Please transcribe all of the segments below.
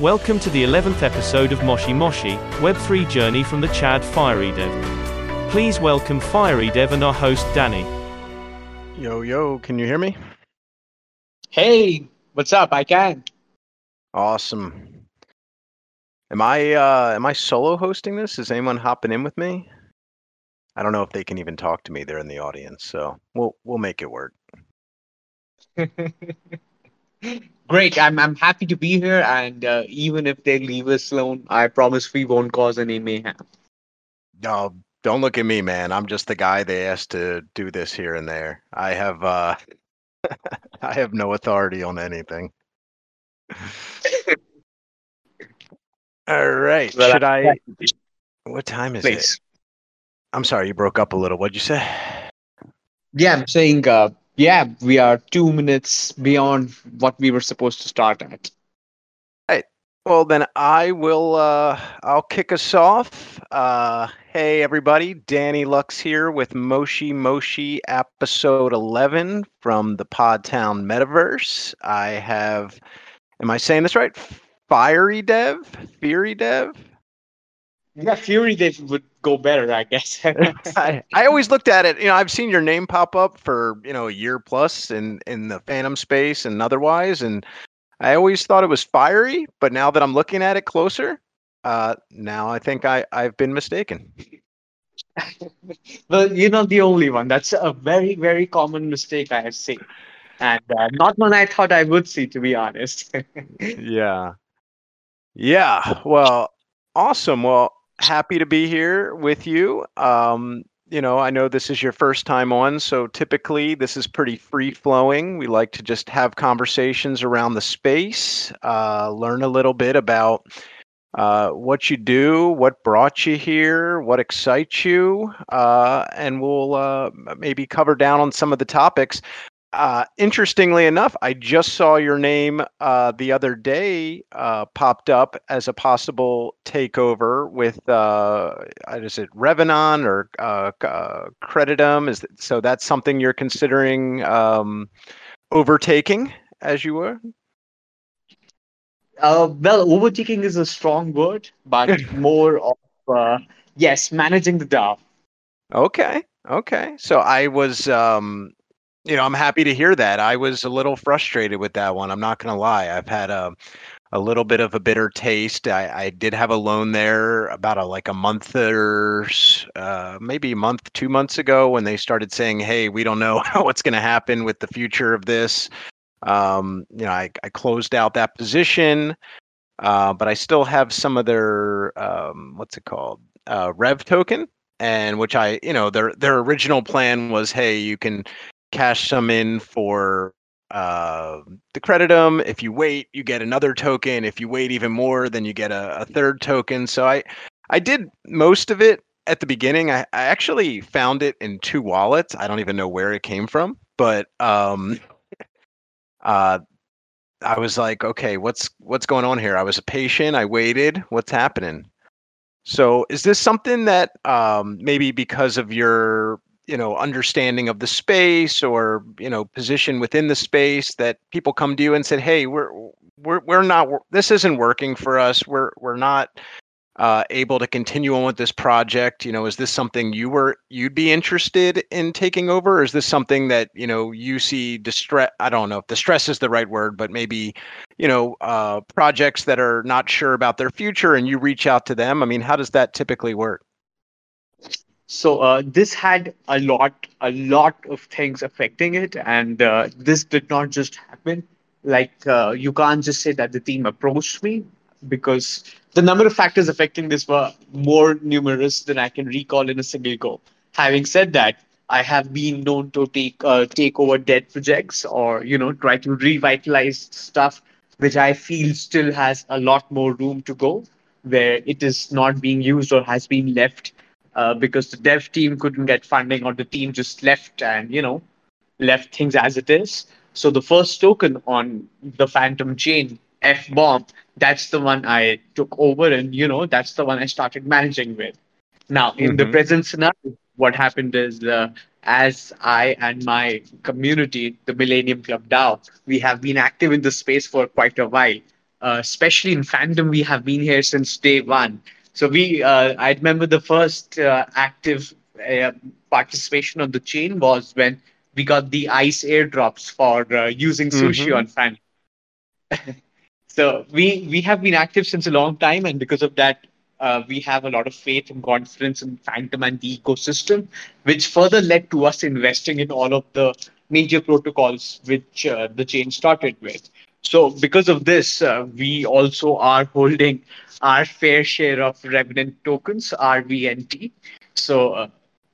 Welcome to the 11th episode of Moshi Moshi, Web3 Journey from the Chad Fiery Dev. Please welcome Fiery Dev and our host Danny. Yo, yo, can you hear me? Hey, what's up? I can. Awesome. Am I uh am I solo hosting this? Is anyone hopping in with me? I don't know if they can even talk to me. They're in the audience, so we'll we'll make it work. Great. I'm I'm happy to be here, and uh, even if they leave us alone, I promise we won't cause any mayhem. No, don't look at me, man. I'm just the guy they asked to do this here and there. I have uh I have no authority on anything. All right. Well, Should I What time is it? I'm sorry, you broke up a little. What'd you say? Yeah, I'm saying. Uh, yeah, we are two minutes beyond what we were supposed to start at. All right. Well, then I will. Uh, I'll kick us off. Uh, hey, everybody! Danny Lux here with Moshi Moshi episode eleven from the Podtown Metaverse. I have. Am I saying this right? Fiery Dev, Fury Dev. Yeah, Fury Dev would go better, I guess. I, I always looked at it. You know, I've seen your name pop up for you know a year plus in in the Fantom space and otherwise, and I always thought it was fiery. But now that I'm looking at it closer, uh, now I think I I've been mistaken. well, you're not the only one. That's a very, very common mistake I have seen, and uh, not one I thought I would see, to be honest. yeah, yeah. Well, awesome. Well, happy to be here with you. Um, you know, I know this is your first time on, so typically this is pretty free flowing. We like to just have conversations around the space, uh, learn a little bit about uh, what you do, what brought you here, what excites you, uh, and we'll uh, maybe cover down on some of the topics. Uh, interestingly enough, I just saw your name uh, the other day uh, popped up as a possible takeover with uh, is it Revenant or uh, uh, Creditum? Is it, so that's something you're considering um, overtaking as you were? Uh, well, overtaking is a strong word, but more of uh, yes, managing the DAO. Okay, okay. So I was, um, you know, I'm happy to hear that. I was a little frustrated with that one. I'm not going to lie. I've had a a little bit of a bitter taste. I, I did have a loan there about a like a month or uh, maybe a month, two months ago when they started saying, "Hey, we don't know what's going to happen with the future of this." Um, you know, I, I closed out that position, uh, but I still have some of their um, what's it called uh, Rev token, and which I, you know, their their original plan was, hey, you can cash some in for uh, the creditum. If you wait, you get another token. If you wait even more, then you get a, a third token. So I I did most of it at the beginning. I, I actually found it in two wallets. I don't even know where it came from, but um, uh, I was like, okay, what's what's going on here? I was a patient. I waited. What's happening? So, is this something that um, maybe because of your you know understanding of the space or you know position within the space that people come to you and said, "Hey, we're we're we're not this isn't working for us. We're we're not uh, able to continue on with this project. You know, is this something you were you'd be interested in taking over? Or is this something that you know you see distress? I don't know if distress is the right word, but maybe you know uh, projects that are not sure about their future, and you reach out to them. I mean, how does that typically work? So uh, this had a lot, a lot of things affecting it, and uh, this did not just happen. Like uh, you can't just say that the team approached me because the number of factors affecting this were more numerous than I can recall in a single go. Having said that, I have been known to take uh, take over dead projects or you know try to revitalize stuff which I feel still has a lot more room to go, where it is not being used or has been left uh, because the dev team couldn't get funding or the team just left and you know left things as it is. So the first token on the Fantom chain, F bomb, that's the one I took over, and you know that's the one I started managing with. Now in the Mhm. present scenario, what happened is uh, as I and my community, the Millennium Club DAO, we have been active in the space for quite a while. uh, especially in Fantom, we have been here since day one. So we, uh, I remember the first uh, active uh, participation on the chain was when we got the ice airdrops for uh, using sushi Mhm. on Fantom. so we we have been active since a long time, and because of that, uh, we have a lot of faith and confidence in Fantom and the ecosystem, which further led to us investing in all of the major protocols which uh, the chain started with. So, because of this, uh, we also are holding our fair share of Revenant tokens, RVNT. So, uh,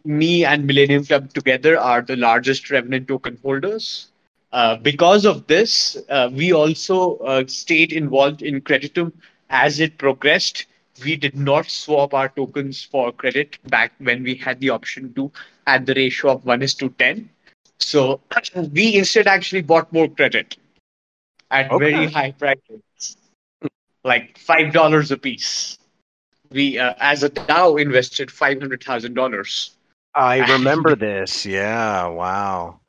me and Millennium Club together are the largest Revenant token holders. Uh, because of this, uh, we also uh, stayed involved in Creditum as it progressed. We did not swap our tokens for credit back when we had the option to at the ratio of 1 is to 10. So we instead actually bought more credit at Okay. very high prices, like $5 a piece. We, uh, as a DAO, invested $500,000. I remember this. Yeah. Wow.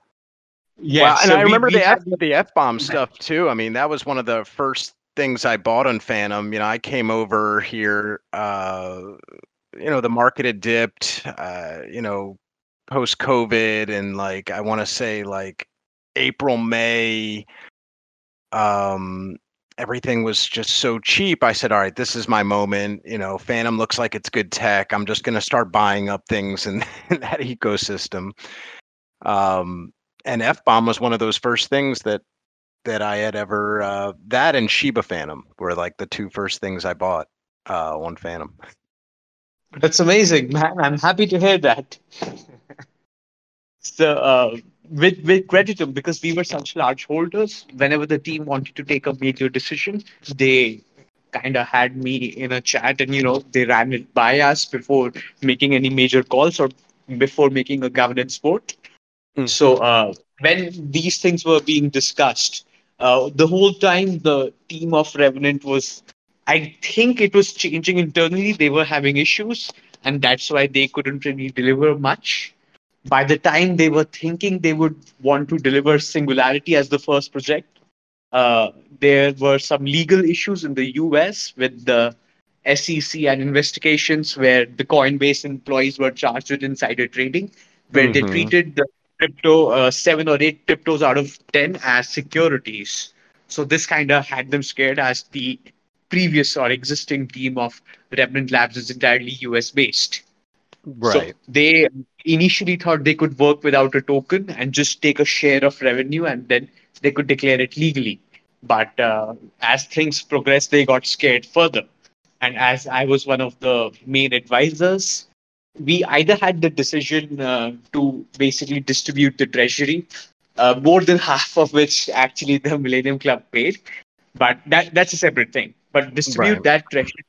Yeah, Wow, and so I we- remember we the F, the F bomb stuff too. I mean, that was one of the first things I bought on Fantom. You know, I came over here. Uh, you know, the market had dipped. Uh, you know, post COVID, and like I want to say like April, May. Um, everything was just so cheap. I said, "All right, this is my moment." You know, Fantom looks like it's good tech. I'm just going to start buying up things in, in that ecosystem. Um, and F bomb was one of those first things that that I had ever uh, that and Shiba Fantom were like the two first things I bought uh, on Fantom. That's amazing, man. I'm happy to hear that. so, uh, with with Creditum, because we were such large holders, whenever the team wanted to take a major decision, they kind of had me in a chat, and you know they ran it by us before making any major calls or before making a governance vote. Mm. So, uh, when these things were being discussed, uh, the whole time the team of Revenant was I think it was changing internally. They were having issues, and that's why they couldn't really deliver much. By the time they were thinking they would want to deliver Singularity as the first project, uh, there were some legal issues in the US with the SEC and investigations where the Coinbase employees were charged with insider trading, where they Mhm. treated the crypto uh, seven or eight cryptos out of 10 as securities. So this kind of had them scared as the previous or existing team of Revenant Labs is entirely US based. Right. So they initially thought they could work without a token and just take a share of revenue and then they could declare it legally. But uh, as things progressed, they got scared further. And as I was one of the main advisors, we either had the decision uh, to basically distribute the treasury, uh, more than half of which actually the Millennium Club paid, but that that's a separate thing. But distribute Right. that treasury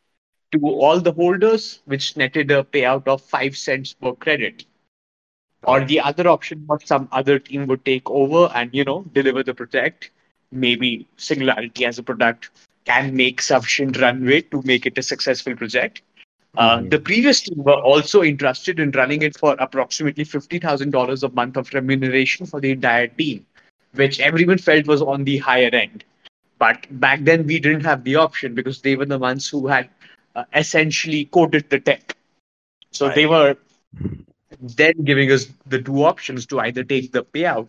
to all the holders, which netted a payout of five cents per credit. Or the other option was some other team would take over and you know deliver the project. Maybe Singularity as a product can make sufficient runway to make it a successful project. Uh, Mhm. the previous team were also interested in running it for approximately fifty thousand dollars a month of remuneration for the entire team, which everyone felt was on the higher end. But back then we didn't have the option because they were the ones who had uh, essentially coded the tech. So they were then giving us the two options to either take the payout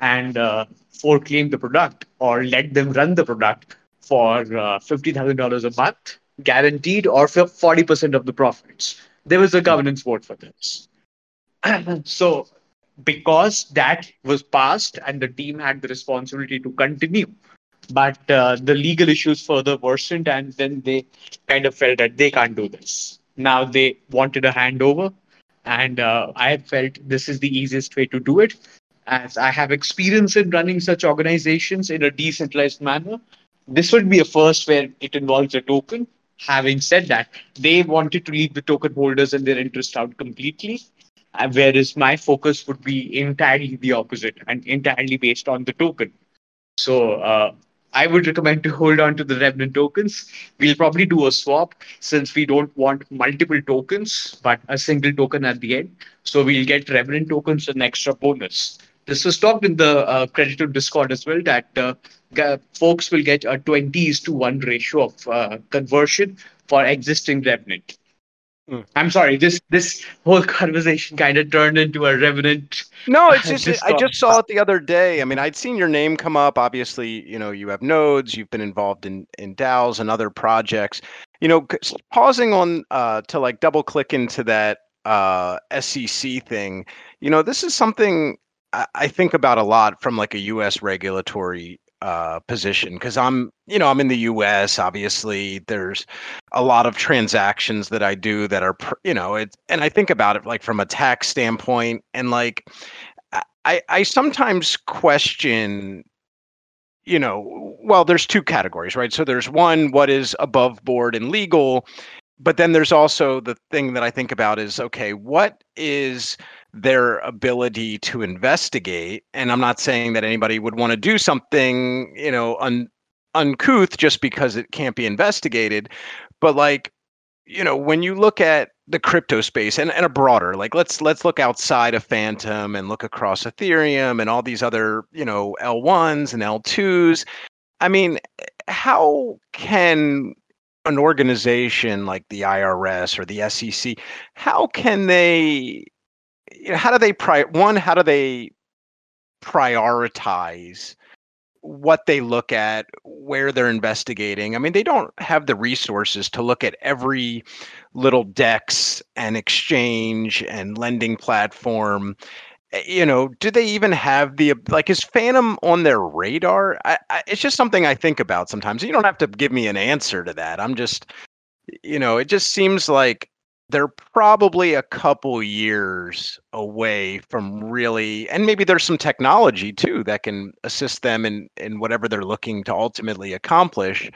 and uh, foreclaim the product or let them run the product for uh, $50,000 a month guaranteed or for 40% of the profits. There was a governance vote for this. so, because that was passed and the team had the responsibility to continue, but uh, the legal issues further worsened, and then they kind of felt that they can't do this. Now they wanted a handover, and uh, I felt this is the easiest way to do it, as I have experience in running such organizations in a decentralized manner. This would be a first where it involves a token. Having said that, they wanted to leave the token holders and their interest out completely, uh, whereas my focus would be entirely the opposite and entirely based on the token. So uh, I would recommend to hold on to the Revenant tokens. We'll probably do a swap since we don't want multiple tokens, but a single token at the end. So we'll get Revenant tokens an extra bonus. this was talked in the uh, Creditum Discord as well that uh, folks will get a 20s to 1 ratio of uh, conversion for existing Revenant. Mm. I'm sorry, this this whole conversation kind of turned into a Revenant. No, it's just, just I just saw it the other day. I mean, I'd seen your name come up. Obviously, you know, you have nodes, you've been involved in in DAOs and other projects. You know, pausing on uh, to like double click into that uh, SEC thing. You know, this is something I think about a lot from like a U.S. regulatory uh, position because I'm, you know, I'm in the U.S. Obviously, there's a lot of transactions that I do that are, you know, it, and I think about it like from a tax standpoint, and like, I I sometimes question, you know, well, there's two categories, right? So there's one, what is above board and legal, but then there's also the thing that I think about is okay, what is their ability to investigate. And I'm not saying that anybody would want to do something, you know, un, uncouth just because it can't be investigated. But like, you know, when you look at the crypto space and, and a broader, like let's let's look outside of Fantom and look across Ethereum and all these other, you know, L1s and L2s. I mean, how can an organization like the IRS or the SEC, how can they you know, how do they pri- one how do they prioritize what they look at where they're investigating? I mean they don't have the resources to look at every little dex and exchange and lending platform. Eh, you know do they even have the like is Fantom on their radar? I, I, it's just something i think about sometimes. You don't have to give me an answer to that. I'm just you know it just seems like they're probably a couple years away from really and maybe there's some technology too that can assist them in in whatever they're looking to ultimately accomplish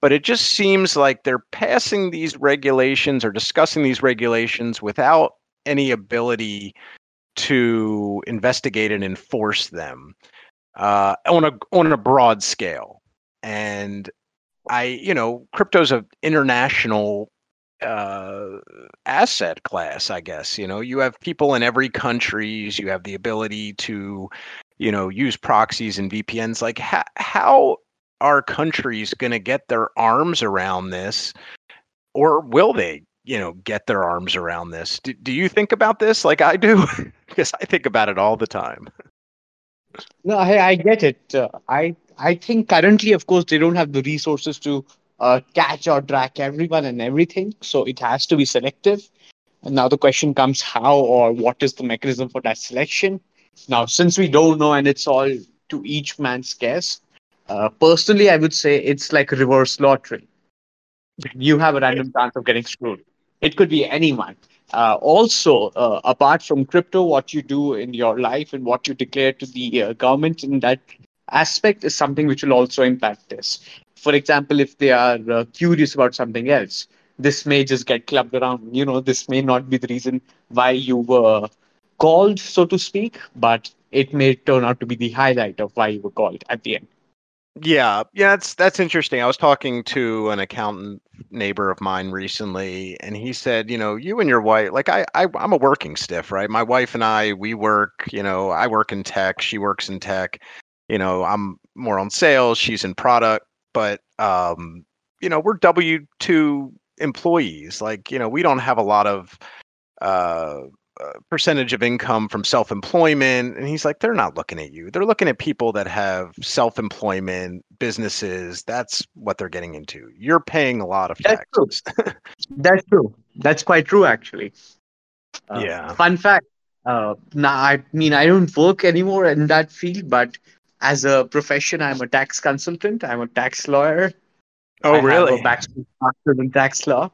but it just seems like they're passing these regulations or discussing these regulations without any ability to investigate and enforce them uh, on a on a broad scale. And i you know crypto's an international uh, asset class, I guess. You know, you have people in every countries. You have the ability to, you know, use proxies and VPNs. Like, ha- how are countries going to get their arms around this, or will they? You know, get their arms around this. Do, do you think about this like I do? because I think about it all the time. No, I, I get it. Uh, I I think currently, of course, they don't have the resources to uh, catch or track everyone and everything. So it has to be selective. And now the question comes how or what is the mechanism for that selection? Now, since we don't know and it's all to each man's guess, uh, personally, I would say it's like reverse lottery. You have a random chance of getting screwed. It could be anyone. Uh, also, uh, apart from crypto, what you do in your life and what you declare to the uh, government in that aspect is something which will also impact this. For example, if they are uh, curious about something else, this may just get clubbed around. You know, this may not be the reason why you were called, so to speak, but it may turn out to be the highlight of why you were called at the end. Yeah, yeah, that's that's interesting. I was talking to an accountant neighbor of mine recently, and he said, you know, you and your wife, like I, I I'm a working stiff, right? My wife and I, we work. You know, I work in tech, she works in tech. You know, I'm more on sales, she's in product but um, you know, we're W two employees. Like, you know, we don't have a lot of uh, uh, percentage of income from self-employment and he's like they're not looking at you. They're looking at people that have self-employment businesses. That's what they're getting into. You're paying a lot of taxes that's true, that's, true. that's quite true actually. Uh, yeah. fun fact uh, now i mean i don't work anymore in that field but as a profession, I'm a tax consultant. I'm a tax lawyer. Oh, I really? Have a bachelor's in tax law.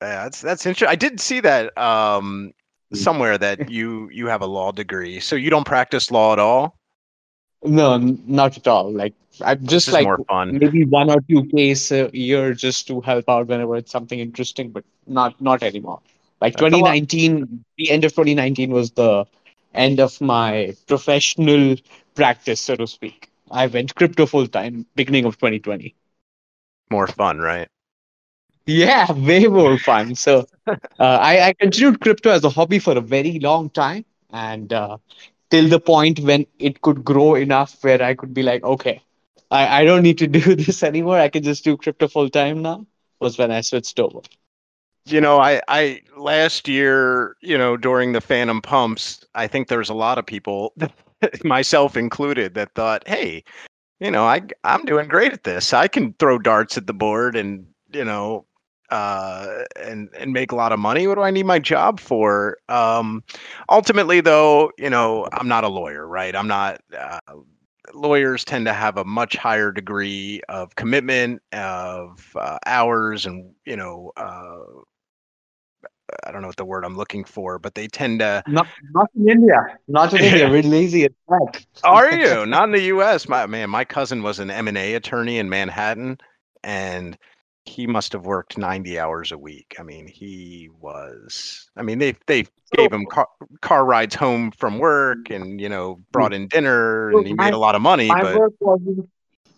Yeah, that's that's interesting. I did see that um, somewhere that you you have a law degree, so you don't practice law at all. No, not at all. Like I'm just like more fun. maybe one or two case a year just to help out whenever it's something interesting, but not not anymore. Like 2019, the end of 2019 was the end of my professional practice, so to speak. I went crypto full time beginning of 2020. More fun, right? Yeah, way more fun. So uh, I, I continued crypto as a hobby for a very long time. and uh, till the point when it could grow enough where I could be like, okay, I, I don't need to do this anymore. I can just do crypto full time now. Was when I switched over. You know, I, I last year, you know, during the Fantom pumps, I think there's a lot of people, myself included, that thought, hey, you know, I I'm doing great at this. I can throw darts at the board and you know uh, and and make a lot of money. What do I need my job for? Um, ultimately, though, you know, I'm not a lawyer, right? I'm not. Uh, lawyers tend to have a much higher degree of commitment, of uh, hours, and you know. Uh, I don't know what the word I'm looking for, but they tend to not not in India, not in India. We're lazy at that. Are you not in the U.S.? My man, my cousin was an M and A attorney in Manhattan, and he must have worked 90 hours a week. I mean, he was, I mean, they, they gave him car, car rides home from work and, you know, brought in dinner and he made a lot of money. My but work wasn't,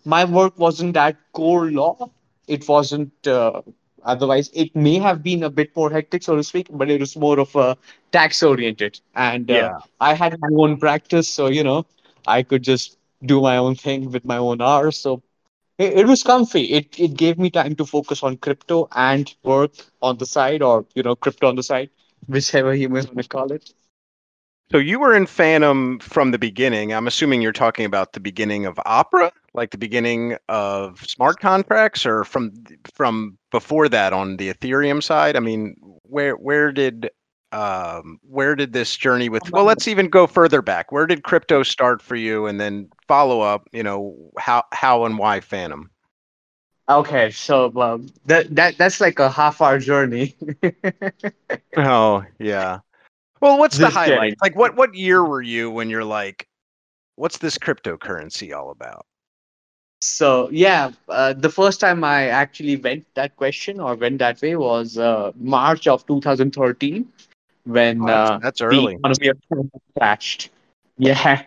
my work wasn't that core law. It wasn't, uh, otherwise it may have been a bit more hectic, so to speak, but it was more of a tax oriented. And uh, Yeah. I had my own practice. So, you know, I could just do my own thing with my own hours. So it, it was comfy. It it gave me time to focus on crypto and work on the side, or you know, crypto on the side, whichever you may want to call it. So you were in Fantom from the beginning. I'm assuming you're talking about the beginning of Opera, like the beginning of smart contracts or from, from before that on the Ethereum side. I mean, where, where did, um, where did this journey with, well, let's even go further back. Where did crypto start for you? And then follow up, you know, how, how and why Fantom? Okay, so um, that that that's like a half hour journey. Oh, yeah. Well, what's the highlight? Like what what year were you when you're like, what's this cryptocurrency all about? So yeah, uh, the first time I actually went that question or went that way was uh, March of 2013 when Oh, that's, uh, that's the early. economy crashed. Yeah.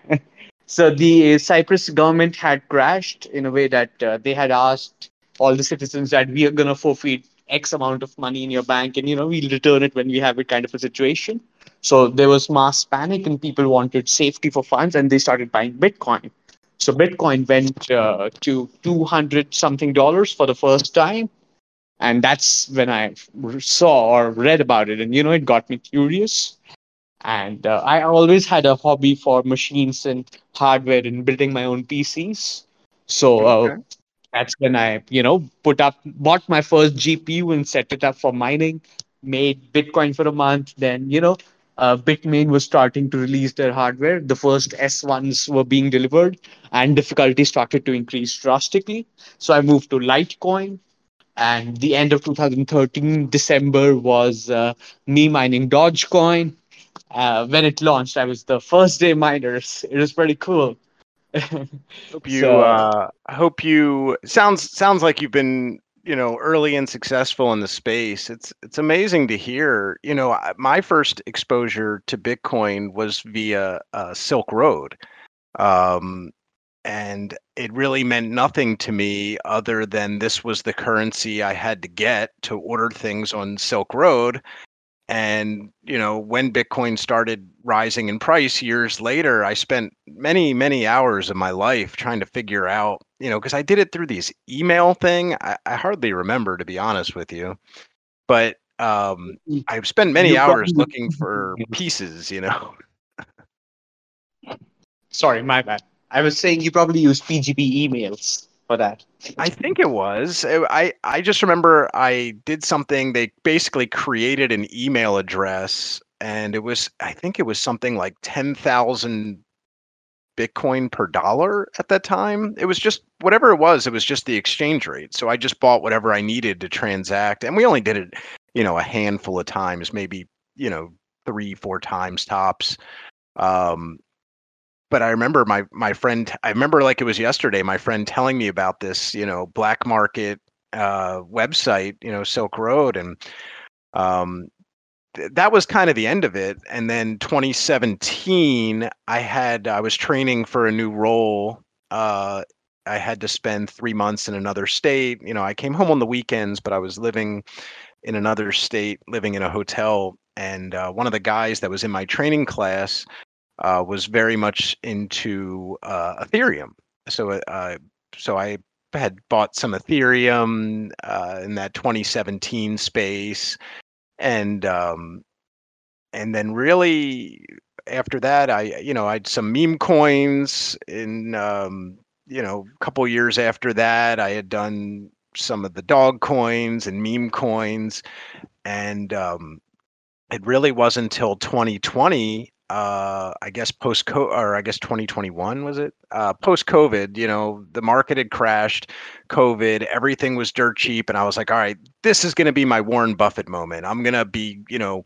So the Cyprus government had crashed in a way that uh, they had asked all the citizens that we are going to forfeit X amount of money in your bank and, you know, we'll return it when we have it kind of a situation. So there was mass panic and people wanted safety for funds and they started buying Bitcoin. So Bitcoin went uh, to 200 something dollars for the first time. And that's when I saw or read about it. And, you know, it got me curious. And uh, I always had a hobby for machines and hardware and building my own PCs. So uh, Okay. that's when I, you know, put up, bought my first GPU and set it up for mining, made Bitcoin for a month. Then, you know, uh, Bitmain was starting to release their hardware. The first S1s were being delivered and difficulty started to increase drastically. So I moved to Litecoin. And the end of 2013, December was uh, me mining Dogecoin. Uh, when it launched, I was the first day miners. It was pretty cool. Hope you So- uh I hope you sounds sounds like you've been, you know, early and successful in the space. It's it's amazing to hear. You know, my first exposure to Bitcoin was via uh, Silk Road. Um and it really meant nothing to me other than this was the currency I had to get to order things on Silk Road. And you know, when Bitcoin started rising in price years later, I spent many, many hours of my life trying to figure out, you know, because I did it through these email thing. I, I hardly remember, to be honest with you, but um, I've spent many hours looking for pieces, you know. Sorry, my bad. I was saying you probably use PGP emails for that. I think it was. Uh, I I just remember I did something. They basically created an email address, and it was I think it was something like ten thousand Bitcoin per dollar at that time. It was just whatever it was. It was just the exchange rate. So I just bought whatever I needed to transact, and we only did it, you know, a handful of times, maybe you know three, four times tops. Um, but I remember my my friend. I remember like it was yesterday. My friend telling me about this, you know, black market uh, website, you know, Silk Road, and um, th- that was kind of the end of it. And then 2017, I had I was training for a new role. Uh, I had to spend three months in another state. You know, I came home on the weekends, but I was living in another state, living in a hotel. and uh, one of the guys that was in my training class uh, was very much into uh, Ethereum. So, uh, so I had bought some Ethereum uh, in that 2017 space, and um, and then really after that, I you know I had some meme coins in um, you know a couple years after that. I had done some of the dog coins and meme coins, and um, it really wasn't until 2020 uh, I guess post co or I guess 2021 was it? Uh, post COVID, you know, the market had crashed, COVID, everything was dirt cheap, and I was like, all right, this is going to be my Warren Buffett moment. I'm to be, you know,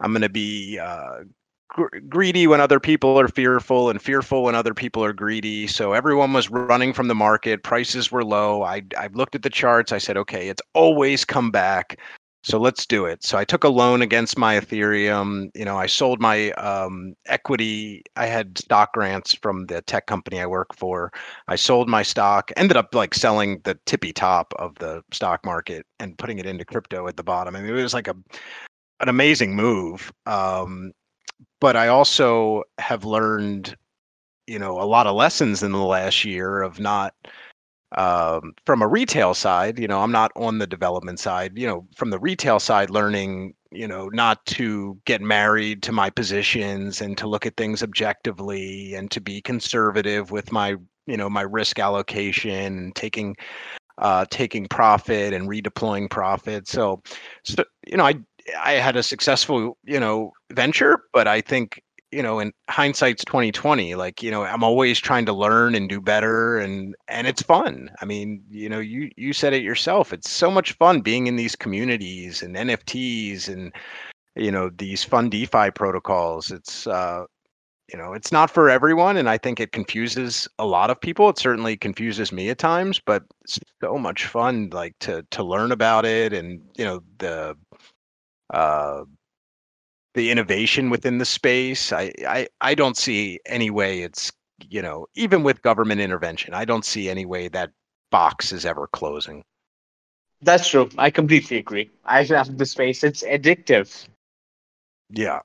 I'm to be uh, gr- greedy when other people are fearful, and fearful when other people are greedy. So everyone was running from the market. Prices were low. I I looked at the charts. I said, okay, it's always come back. So let's do it. So I took a loan against my Ethereum. You know, I sold my um, equity. I had stock grants from the tech company I work for. I sold my stock. Ended up like selling the tippy top of the stock market and putting it into crypto at the bottom. I mean, it was like a an amazing move. Um, but I also have learned, you know, a lot of lessons in the last year of not um, from a retail side, you know, I'm not on the development side, you know, from the retail side, learning, you know, not to get married to my positions and to look at things objectively and to be conservative with my, you know, my risk allocation and taking, uh, taking profit and redeploying profit. So, so, you know, I, I had a successful, you know, venture, but I think you know in hindsight's 2020 like you know i'm always trying to learn and do better and and it's fun. I mean you know you you said it yourself it's so much fun being in these communities and nfts and you know these fun defi protocols. It's uh you know it's not for everyone and i think it confuses a lot of people. It certainly confuses me at times but so much fun like to to learn about it and you know the uh the innovation within the space. I, I I don't see any way it's you know even with government intervention, I don't see any way that box is ever closing. That's true. I completely agree. I have the space. It's addictive. Yeah.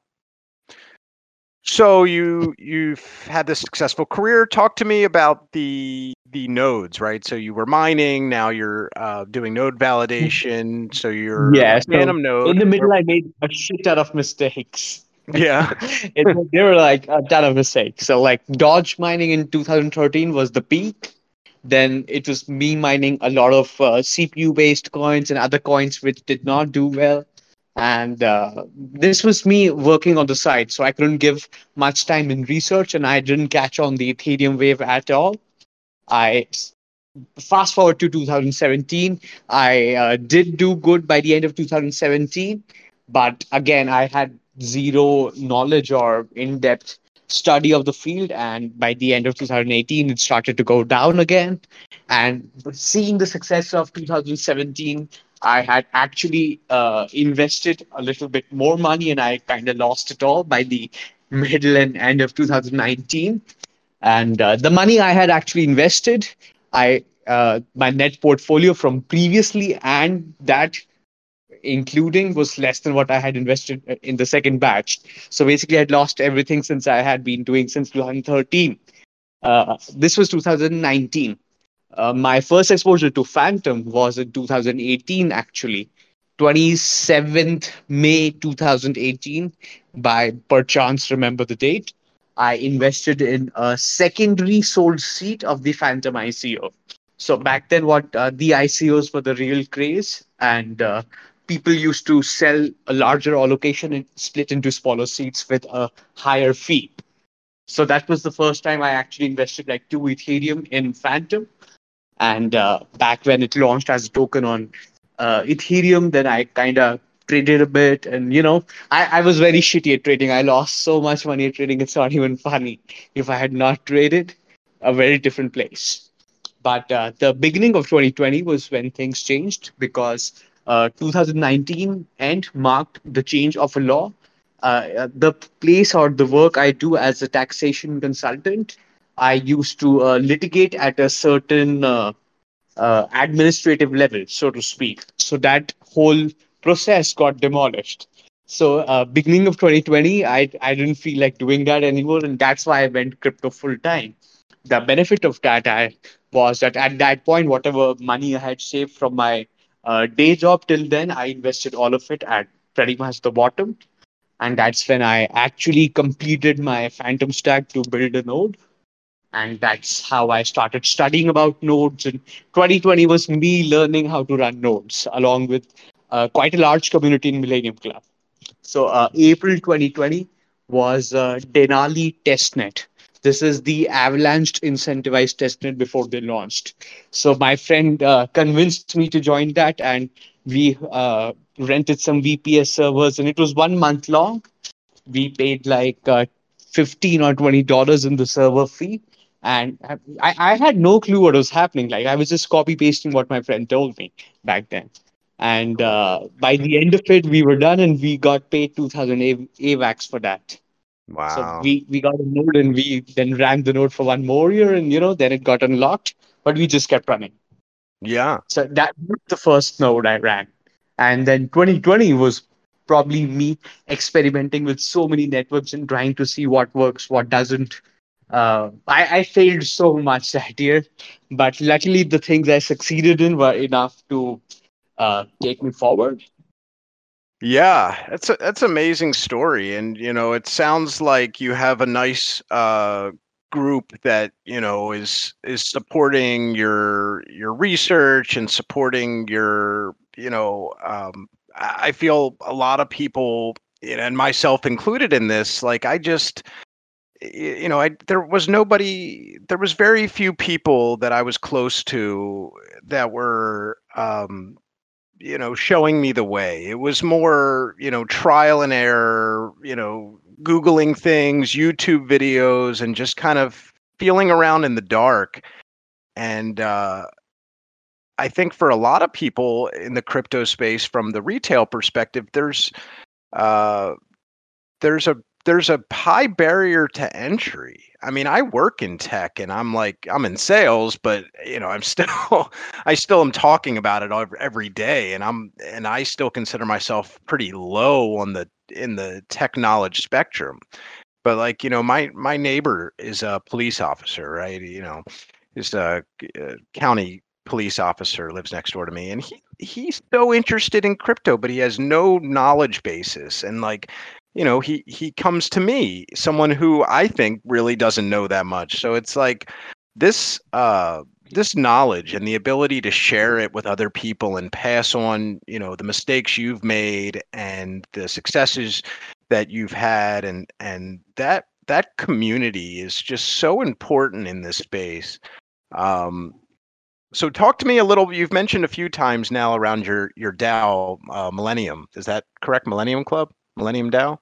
So you you've had this successful career. Talk to me about the the nodes, right? So you were mining. Now you're uh, doing node validation. So you're yeah, Fantom so node. In the middle, I made a shit ton of mistakes. Yeah, it, they were like a ton of mistakes. So like Dodge mining in 2013 was the peak. Then it was me mining a lot of uh, CPU based coins and other coins which did not do well and uh, this was me working on the side so i couldn't give much time in research and i didn't catch on the ethereum wave at all. I fast forward to 2017 i uh, did do good by the end of 2017 but again i had zero knowledge or in-depth study of the field and by the end of 2018 it started to go down again. And seeing the success of 2017 I had actually uh, invested a little bit more money and I kind of lost it all by the middle and end of 2019. And uh, the money I had actually invested, I uh, my net portfolio from previously and that including was less than what I had invested uh, in the second batch. So basically, I'd lost everything since I had been doing since 2013. Uh, this was 2019. Uh, my first exposure to Fantom was in 2018, actually. 27th May 2018, by perchance remember the date. I invested in a secondary sold seat of the Fantom ICO. So back then, what uh, the ICOs were the real craze, and uh, people used to sell a larger allocation and split into smaller seats with a higher fee. So that was the first time I actually invested like two Ethereum in Fantom. And uh, back when it launched as a token on uh, Ethereum, then I kind of traded a bit. And, you know, I, I was very shitty at trading. I lost so much money at trading. It's not even funny. If I had not traded, a very different place. But uh, the beginning of 2020 was when things changed because uh, 2019 end marked the change of a law. Uh, the place or the work I do as a taxation consultant I used to uh, litigate at a certain uh, uh, administrative level, so to speak. So that whole process got demolished. So uh, beginning of 2020, I I didn't feel like doing that anymore, and that's why I went crypto full time. The benefit of that I was that at that point, whatever money I had saved from my uh, day job till then, I invested all of it at pretty much the bottom, and that's when I actually completed my Fantom stack to build a node and that's how I started studying about nodes. And 2020 was me learning how to run nodes, along with uh, quite a large community in Millennium Club. So uh, April 2020 was uh, Denali testnet. This is the Avalanche incentivized testnet before they launched. So my friend uh, convinced me to join that, and we uh, rented some VPS servers, and it was one month long. We paid like uh, 15 or 20 dollars in the server fee and I, I had no clue what was happening. Like i was just copy pasting what my friend told me back then. And uh, by the end of it we were done and we got paid 2000 A- avax for that. Wow. so we, we got a node and we then ran the node for one more year and you know then it got unlocked but we just kept running. Yeah. so that was the first node i ran. And then 2020 was probably me experimenting with so many networks and trying to see what works what doesn't uh, I, I failed so much that year, but luckily the things I succeeded in were enough to uh, take me forward. Yeah, that's a that's amazing story, and you know, it sounds like you have a nice uh, group that you know is is supporting your your research and supporting your you know. Um, I feel a lot of people, and myself included in this. Like, I just you know, I there was nobody, there was very few people that I was close to that were um, you know showing me the way. It was more you know trial and error you know googling things youtube videos and just kind of feeling around in the dark. And uh i think for a lot of people in the crypto space from the retail perspective there's uh there's a there's a high barrier to entry. I mean, I work in tech and I'm like I'm in sales, but you know, I'm still I still am talking about it every, day and I'm and I still consider myself pretty low on the in the tech knowledge spectrum. But like, you know, my my neighbor is a police officer, right? You know, is a, a county police officer lives next door to me and he he's so interested in crypto but he has no knowledge basis and like you know he he comes to me someone who i think really doesn't know that much. So it's like this uh this knowledge and the ability to share it with other people and pass on you know the mistakes you've made and the successes that you've had and and that that community is just so important in this space. Um so talk to me a little you've mentioned a few times now around your your dao uh, millennium. Is that correct? Millennium club Millennium DAO.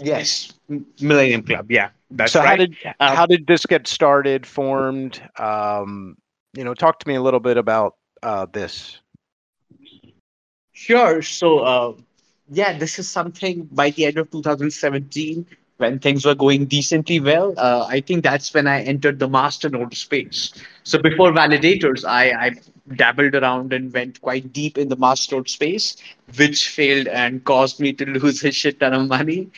Yes, M- Millennium Club. Yeah, that's so right. how did Uh, how did this get started, formed? Um, you know, talk to me a little bit about uh, this. Sure. So, uh, yeah, this is something by the end of 2017, when things were going decently well. Uh, I think that's when I entered the masternode space. So, before validators, I, I dabbled around and went quite deep in the masternode space, which failed and caused me to lose a shit ton of money.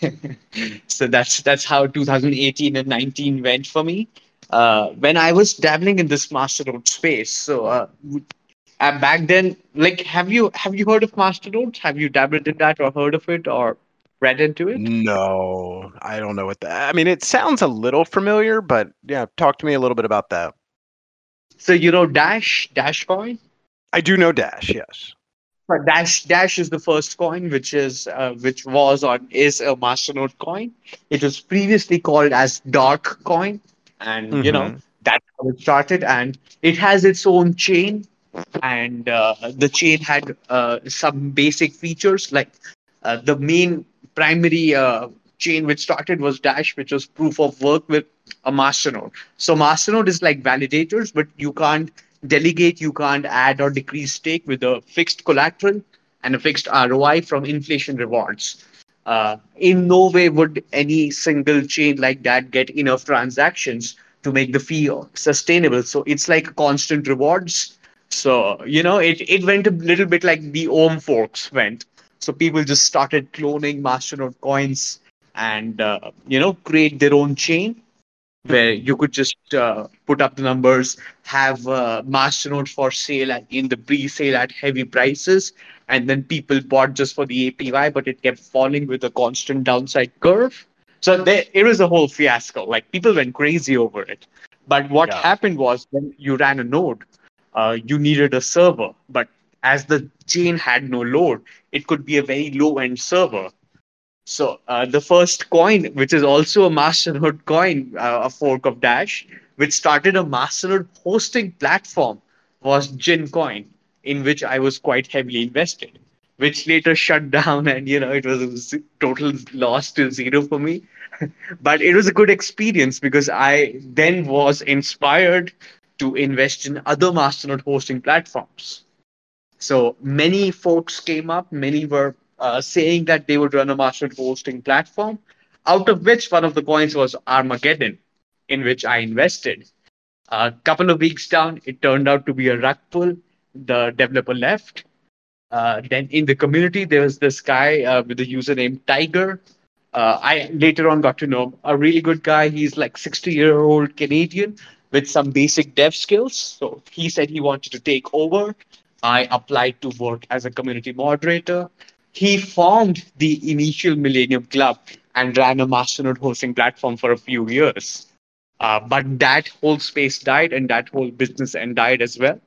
so that's that's how 2018 and 19 went for me. Uh, when I was dabbling in this masternode space, so uh, back then, like, have you have you heard of Masternodes? Have you dabbled in that or heard of it or read into it? No, I don't know what that. I mean, it sounds a little familiar, but yeah, talk to me a little bit about that. So you know Dash, Dash coin. I do know Dash, yes. But Dash, Dash is the first coin, which is uh, which was or is a Masternode coin. It was previously called as Dark Coin, and you know that's how it started. And it has its own chain, and uh, the chain had uh, some basic features like uh, the main primary uh, chain which started was Dash, which was proof of work with a masternode. So masternode is like validators, but you can't delegate, you can't add or decrease stake with a fixed collateral and a fixed ROI from inflation rewards. Uh, in no way would any single chain like that get enough transactions to make the fee sustainable. So it's like constant rewards. So you know, it it went a little bit like the Ohm forks went So people just started cloning Masternode coins and uh, you know create their own chain where you could just uh, put up the numbers, have uh, Masternode for sale in the pre-sale at heavy prices, and then people bought just for the APY, but it kept falling with a constant downside curve. So there, it was a whole fiasco. Like people went crazy over it. But what Yeah. happened was when you ran a node, uh, you needed a server. But as the chain had no load, it could be a very low-end server. So uh, the first coin, which is also a Masternode coin, uh, a fork of Dash, which started a Masternode hosting platform, was GINcoin, in which I was quite heavily invested, which later shut down, and you know it was a total loss to zero for me. but it was a good experience because I then was inspired to invest in other Masternode hosting platforms. So many folks came up, many were uh, saying that they would run a master hosting platform, out of which one of the coins was Armageddon, in which I invested. A couple of weeks down, it turned out to be a rug pull. The developer left. Uh, then in the community, there was this guy uh, with the username Tiger. Uh, I later on got to know a really good guy. He's like 60 year old Canadian with some basic dev skills. So he said he wanted to take over. I applied to work as a community moderator. He formed the initial Millennium Club and ran a Masternode hosting platform for a few years. Uh, but that whole space died and that whole business end died as well.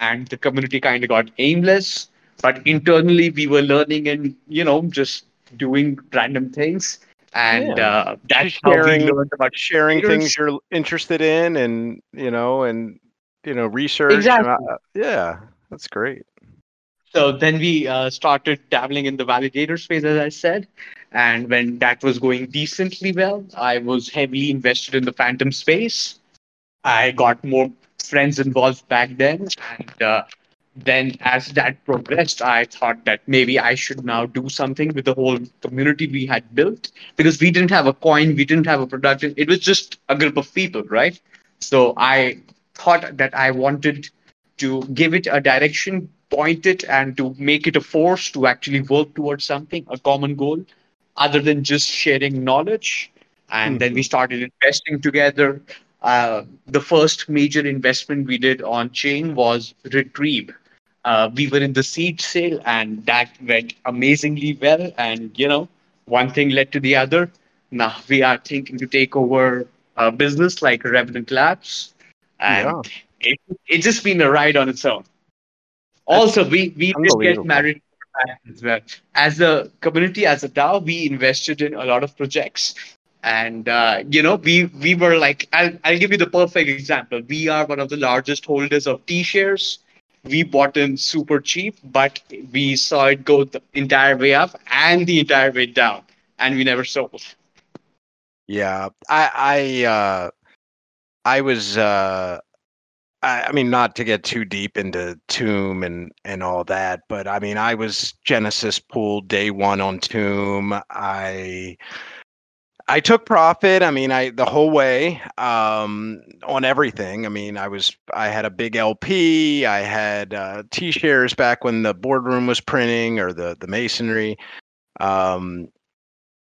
And the community kind of got aimless. But internally, we were learning and, you know, just doing random things. And Yeah. uh, that's Just how we sharing- learned about sharing things you're interested in and you know and you know research and, uh, yeah that's great So then we uh, started dabbling in the validator space, as I said. And when that was going decently well, I was heavily invested in the Fantom space. I got more friends involved back then. And uh, then as that progressed, I thought that maybe I should now do something with the whole community we had built because we didn't have a coin, we didn't have a product. It was just a group of people, right? So I thought that I wanted to give it a direction, point it, and to make it a force to actually work towards something, a common goal, other than just sharing knowledge. And then we started investing together. Uh, the first major investment we did on chain was Retrieve. Uh, we were in the seed sale, and that went amazingly well. And you know, one thing led to the other. Now we are thinking to take over a business like Revenant Labs, and it, it's just been a ride on its own. Also, we we did get married as well. As a community, as a DAO, we invested in a lot of projects, and uh, you know, we we were like, I'll I'll give you the perfect example. We are one of the largest holders of T shares. We bought in super cheap, but we saw it go the entire way up and the entire way down, and we never sold. Yeah, I I uh, I was uh, I, I mean not to get too deep into Tomb and and all that, but I mean I was Genesis pool day one on Tomb. I I took profit. I mean I the whole way um, on everything. I mean I was I had a big LP. I had uh, T shares back when the boardroom was printing or the the masonry. Um,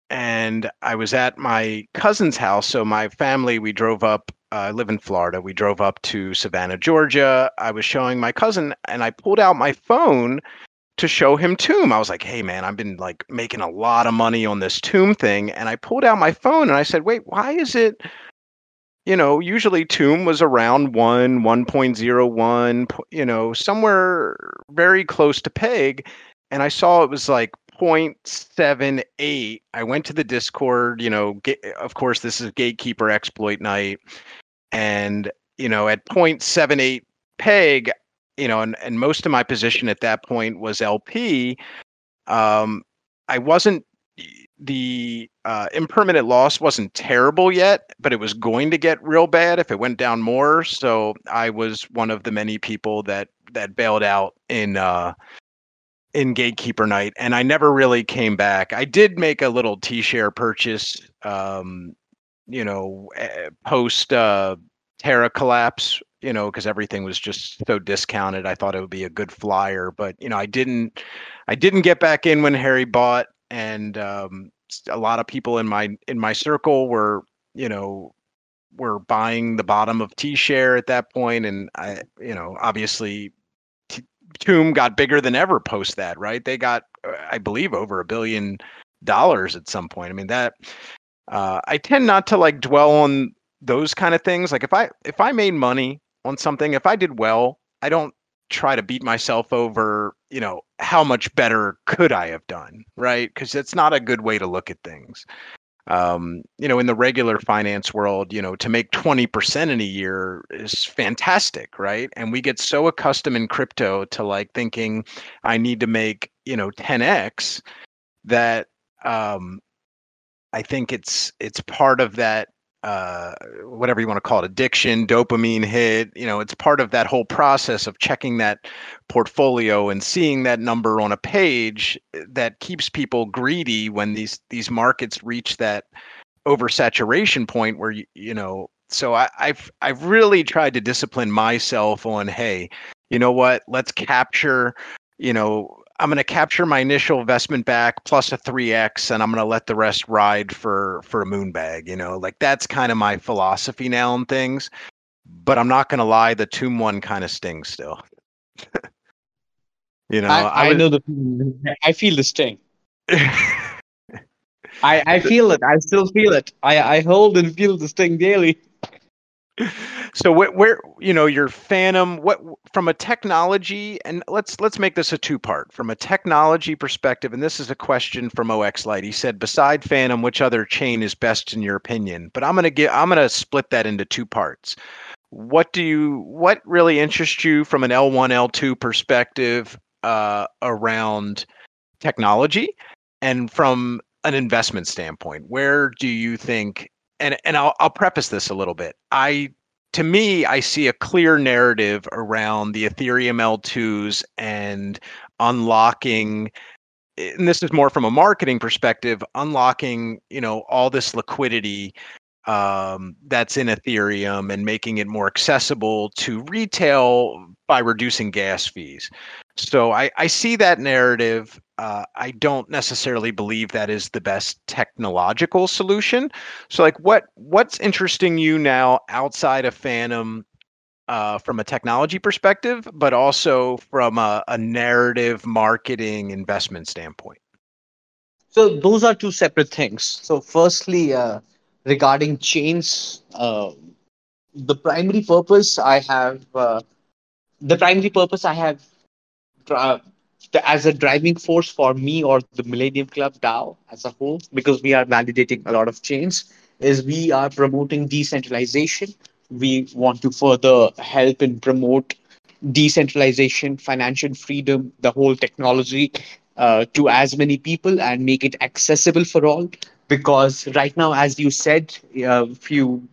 and I was at my cousin's house. So my family, we drove up. Uh, I live in Florida. We drove up to Savannah, Georgia. I was showing my cousin, and I pulled out my phone to show him Tomb. I was like, "Hey, man, I've been like making a lot of money on this Tomb thing." And I pulled out my phone, and I said, "Wait, why is it?" You know, usually Tomb was around one, one point zero one. You know, somewhere very close to peg, and I saw it was like 0.78 i went to the discord you know ga- of course this is gatekeeper exploit night and you know at 0.78 peg you know and, and most of my position at that point was lp um i wasn't the uh, impermanent loss wasn't terrible yet but it was going to get real bad if it went down more so i was one of the many people that that bailed out in uh in gatekeeper night and i never really came back. I did make a little t-share purchase um you know eh, post uh terra collapse you know because everything was just so discounted. I thought it would be a good flyer but you know i didn't I didn't get back in when Harry bought, and um, a lot of people in my in my circle were you know were buying the bottom of T share at that point, and I you know obviously Tomb got bigger than ever post that, right? They got uh, I believe over a billion dollars at some point. I mean that uh, I tend not to like dwell on those kind of things. Like if I if I made money on something, if I did well, I don't try to beat myself over, you know, how much better could I have done, right? Because it's not a good way to look at things. Um, you know, in the regular finance world, you know, to make 20% in a year is fantastic, right? And we get so accustomed in crypto to like thinking I need to make, you know, 10x that um I think it's it's part of that uh, whatever you want to call it, addiction, dopamine hit. You know, it's part of that whole process of checking that portfolio and seeing that number on a page eh, that keeps people greedy when these these markets reach that oversaturation point where you you know. So I, I've I've really tried to discipline myself on, hey, you know what? Let's capture you know I'm going to capture my initial investment back plus a 3x and I'm going to let the rest ride for for a moon bag, you know. Like that's kind of my philosophy now on things. But I'm not going to lie, the Tomb one kind of stings still. you know, I, I, I was- know the I feel the sting. I, I feel it. I still feel it. I, I hold and feel the sting daily. So where, where you know your fantom what from a technology and let's let's make this a two part from a technology perspective and this is a question from ox light he said beside fantom which other chain is best in your opinion? But i'm going to get i'm going to split that into two parts. What do you what really interests you from an l1 l2 perspective uh, around technology? And from an investment standpoint where do you think and and I'll, I'll preface this a little bit i to me i see a clear narrative around the ethereum l2s and unlocking and this is more from a marketing perspective unlocking you know all this liquidity um, that's in ethereum and making it more accessible to retail by reducing gas fees so I, I see that narrative. Uh, I don't necessarily believe that is the best technological solution. So like what what's interesting you now outside of Fantom uh, from a technology perspective, but also from a, a narrative marketing investment standpoint? So those are two separate things. So firstly, uh, regarding chains, uh, the primary purpose I have, uh, the primary purpose I have uh, as a driving force for me or the Millennium Club DAO as a whole, because we are validating a lot of chains, is we are promoting decentralization. We want to further help and promote decentralization, financial freedom, the whole technology uh, to as many people and make it accessible for all. Because right now, as you said a few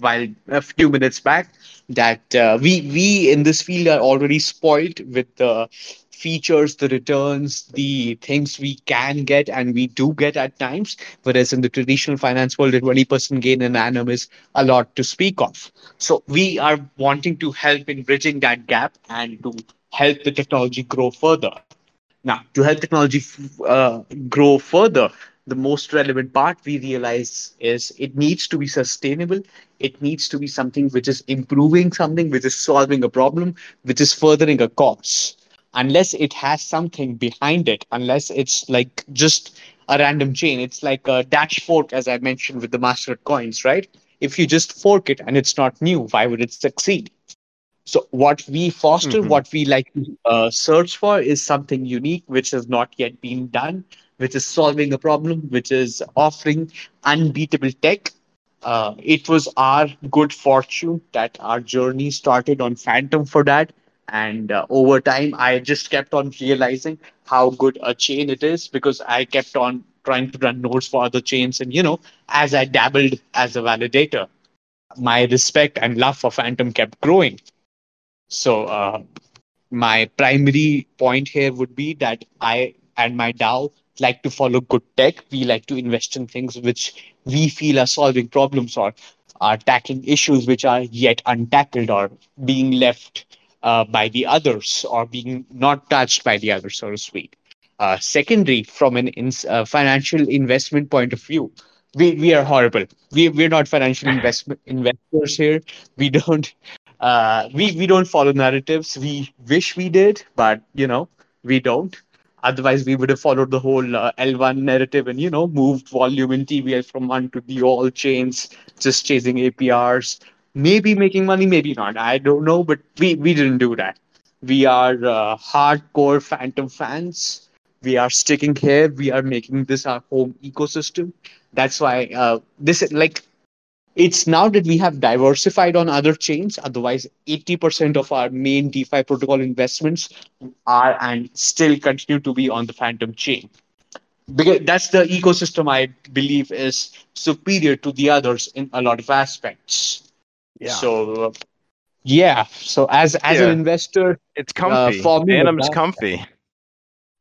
while a few minutes back, that uh, we we in this field are already spoiled with the features, the returns, the things we can get and we do get at times. Whereas in the traditional finance world, a 20% gain in annum is a lot to speak of. So we are wanting to help in bridging that gap and to help the technology grow further. Now, to help technology uh, grow further, the most relevant part we realize is it needs to be sustainable. It needs to be something which is improving something, which is solving a problem, which is furthering a cause. Unless it has something behind it, unless it's like just a random chain, it's like a dash fork, as I mentioned with the master coins, right? If you just fork it and it's not new, why would it succeed? So what we foster, Mhm. what we like to uh, search for is something unique, which has not yet been done, which is solving a problem, which is offering unbeatable tech. Uh, it was our good fortune that our journey started on Fantom for that. And uh, over time, I just kept on realizing how good a chain it is because I kept on trying to run nodes for other chains. And, you know, as I dabbled as a validator, my respect and love for Fantom kept growing. So, uh, my primary point here would be that I and my DAO like to follow good tech. We like to invest in things which we feel are solving problems or are tackling issues which are yet untackled or being left uh, by the others or being not touched by the others, so to speak. uh, secondary from an uh, financial investment point of view we we are horrible. We we're not financial investment investors here. We don't uh, we we don't follow narratives. We wish we did but you know we don't. Otherwise we would have followed the whole uh, l1 narrative and you know moved volume in tvl from one to the all chains just chasing aprs maybe making money maybe not. I don't know but we we didn't do that. We are uh, hardcore fantom fans. We are sticking here. We are making this our home ecosystem. That's why uh, this like it's now that we have diversified on other chains. Otherwise 80% of our main defi protocol investments are and still continue to be on the fantom chain. Because that's the ecosystem i believe is superior to the others in a lot of aspects Yeah. so uh, yeah so as as Yeah. an investor It's comfy. for me, Fantom's comfy.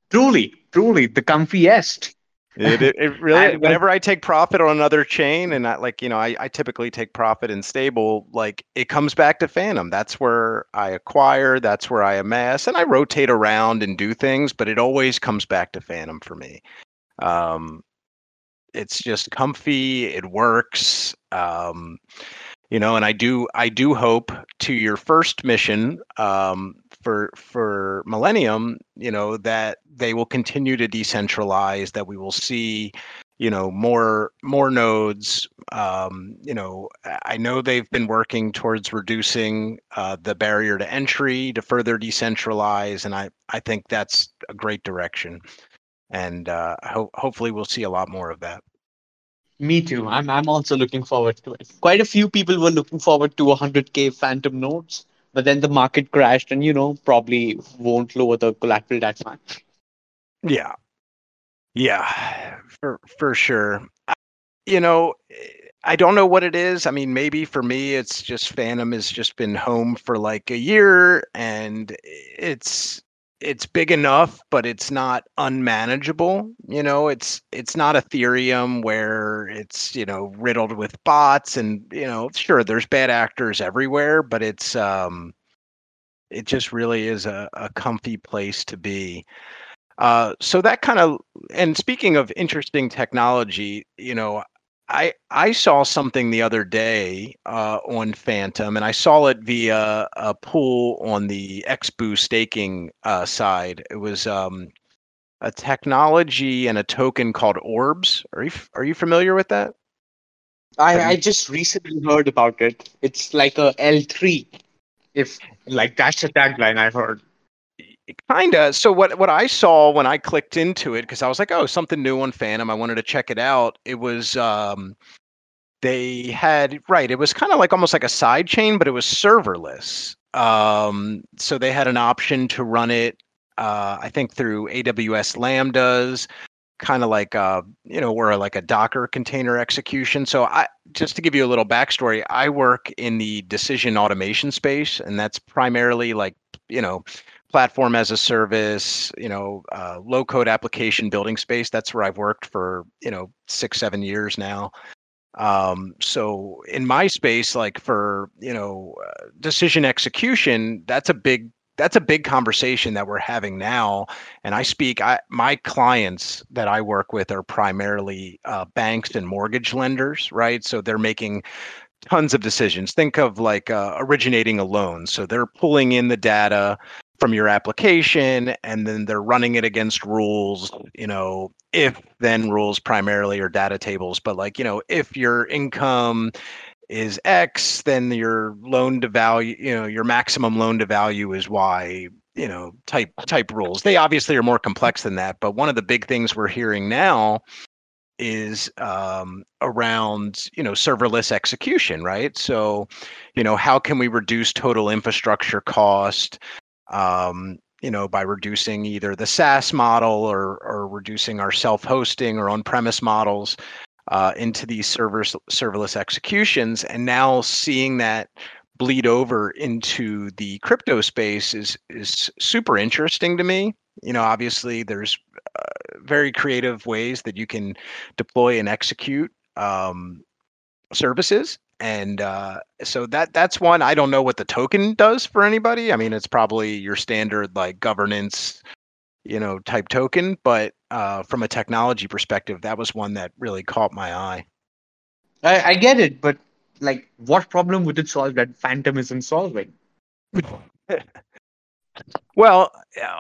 truly truly the comfiest It, it, it really. And whenever I take profit on another chain, and I like you know, I, I typically take profit in stable. Like it comes back to Fantom. That's where I acquire. That's where I amass, and I rotate around and do things. But it always comes back to Fantom for me. Um, it's just comfy. It works. Um, you know, and I do I do hope to your first mission um, for for Millennium, you know, that they will continue to decentralize, that we will see, you know, more more nodes. Um, you know, I know they've been working towards reducing uh, the barrier to entry to further decentralize, and I I think that's a great direction, and uh, ho- hopefully we'll see a lot more of that. Me too. I'm I'm also looking forward to it. Quite a few people were looking forward to 100k fantom notes, but then the market crashed, and you know probably won't lower the collateral that much. Yeah. Yeah, for for sure. You know, I don't know what it is. I mean, maybe for me it's just Fantom has just been home for like a year and it's it's big enough, but it's not unmanageable. You know, it's it's not Ethereum where it's, you know, riddled with bots and, you know, sure there's bad actors everywhere, but it's um it just really is a, a comfy place to be. Uh, so that kind of, and speaking of interesting technology, you know, I I saw something the other day uh, on Fantom, and I saw it via a pool on the XBoo staking uh, side. It was um, a technology and a token called Orbs. Are you are you familiar with that? I I just recently heard about it. It's like a L3, if like that's the tagline I heard. Kinda. So what what I saw when I clicked into it, because I was like, oh, something new on Fantom. I wanted to check it out. It was um, they had right. It was kind of like almost like a side chain, but it was serverless. Um, so they had an option to run it. Uh, I think through AWS Lambdas, kind of like uh, you know, or like a Docker container execution. So I just to give you a little backstory, I work in the decision automation space, and that's primarily like you know platform as a service, you know, uh, low code application building space. That's where I've worked for, you know, six, seven years now. Um, so in my space, like for, you know, uh, decision execution, that's a big, that's a big conversation that we're having now. And I speak, I, my clients that I work with are primarily uh, banks and mortgage lenders, right? So they're making tons of decisions. Think of like uh, originating a loan. So they're pulling in the data from your application and then they're running it against rules you know if then rules primarily or data tables but like you know if your income is x then your loan to value you know your maximum loan to value is y you know type type rules. They obviously are more complex than that but one of the big things we're hearing now is um, around you know serverless execution right? So you know how can we reduce total infrastructure cost um, you know, by reducing either the SaaS model or or reducing our self-hosting or on-premise models uh, into these servers serverless executions, and now seeing that bleed over into the crypto space is is super interesting to me. You know, obviously there's uh, very creative ways that you can deploy and execute um, services and uh, so that that's one i don't know what the token does for anybody i mean it's probably your standard like governance you know, type token, but uh, from a technology perspective, that was one that really caught my eye. I, I get it, but like, what problem would it solve that fantom isn't solving? well,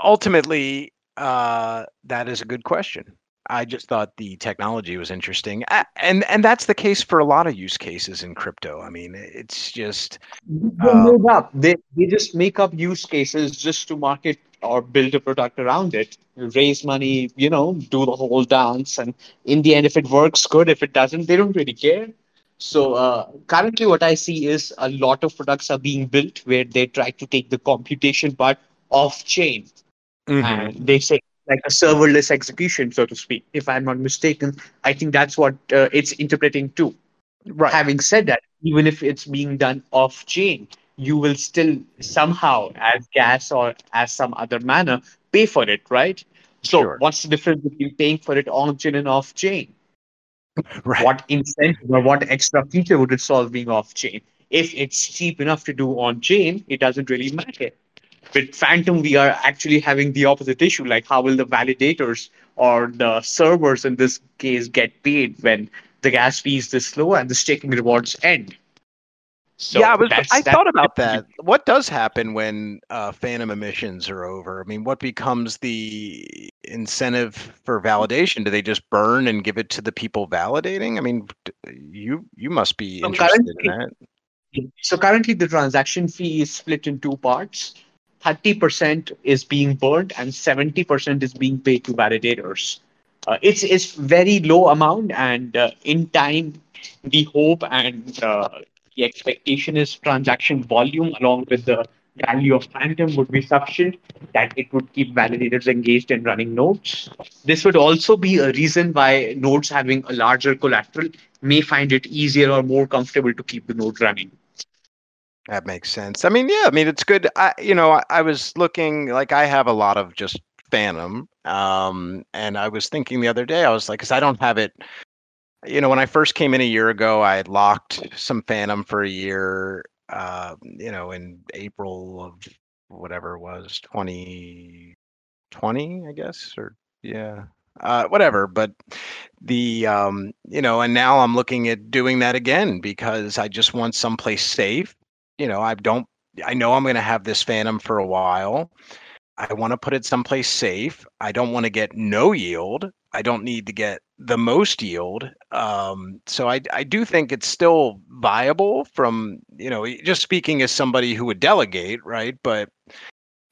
ultimately, uh, that is a good question. I just thought the technology was interesting, and and that's the case for a lot of use cases in crypto. I mean, it's just they um, make up. They they just make up use cases just to market or build a product around it, raise money, you know, do the whole dance, and in the end, if it works, good. If it doesn't, they don't really care. So uh, currently, what I see is a lot of products are being built where they try to take the computation part off chain, mm-hmm. and they say like a serverless execution, so to speak. If I'm not mistaken, I think that's what uh, it's interpreting too. Right. Having said that, even if it's being done off chain, you will still somehow, as gas or as some other manner, pay for it, right? So, sure. what's the difference between paying for it on chain and off chain? Right. What incentive or what extra feature would it solve being off chain? If it's cheap enough to do on chain, it doesn't really matter. With Fantom, we are actually having the opposite issue. Like, how will the validators or the servers in this case get paid when the gas fee is this low and the staking rewards end? So yeah, I, was, I thought about that. What does happen when uh, Fantom emissions are over? I mean, what becomes the incentive for validation? Do they just burn and give it to the people validating? I mean, you you must be so interested in that. So currently, the transaction fee is split in two parts. 30% is being burned and 70% is being paid to validators. Uh, it's it's very low amount, and uh, in time, the hope and uh, the expectation is transaction volume along with the value of fantom would be sufficient that it would keep validators engaged in running nodes. This would also be a reason why nodes having a larger collateral may find it easier or more comfortable to keep the node running. That makes sense. I mean, yeah, I mean, it's good. I, you know, I, I was looking like I have a lot of just Fantom, um, and I was thinking the other day, I was like, because I don't have it. You know, when I first came in a year ago, I had locked some Fantom for a year. Uh, you know, in April of whatever it was, twenty twenty, I guess, or yeah, uh, whatever. But the um, you know, and now I'm looking at doing that again because I just want someplace safe you know, I don't I know I'm going to have this fantom for a while. I want to put it someplace safe. I don't want to get no yield. I don't need to get the most yield. Um, so I, I do think it's still viable from, you know, just speaking as somebody who would delegate, right? But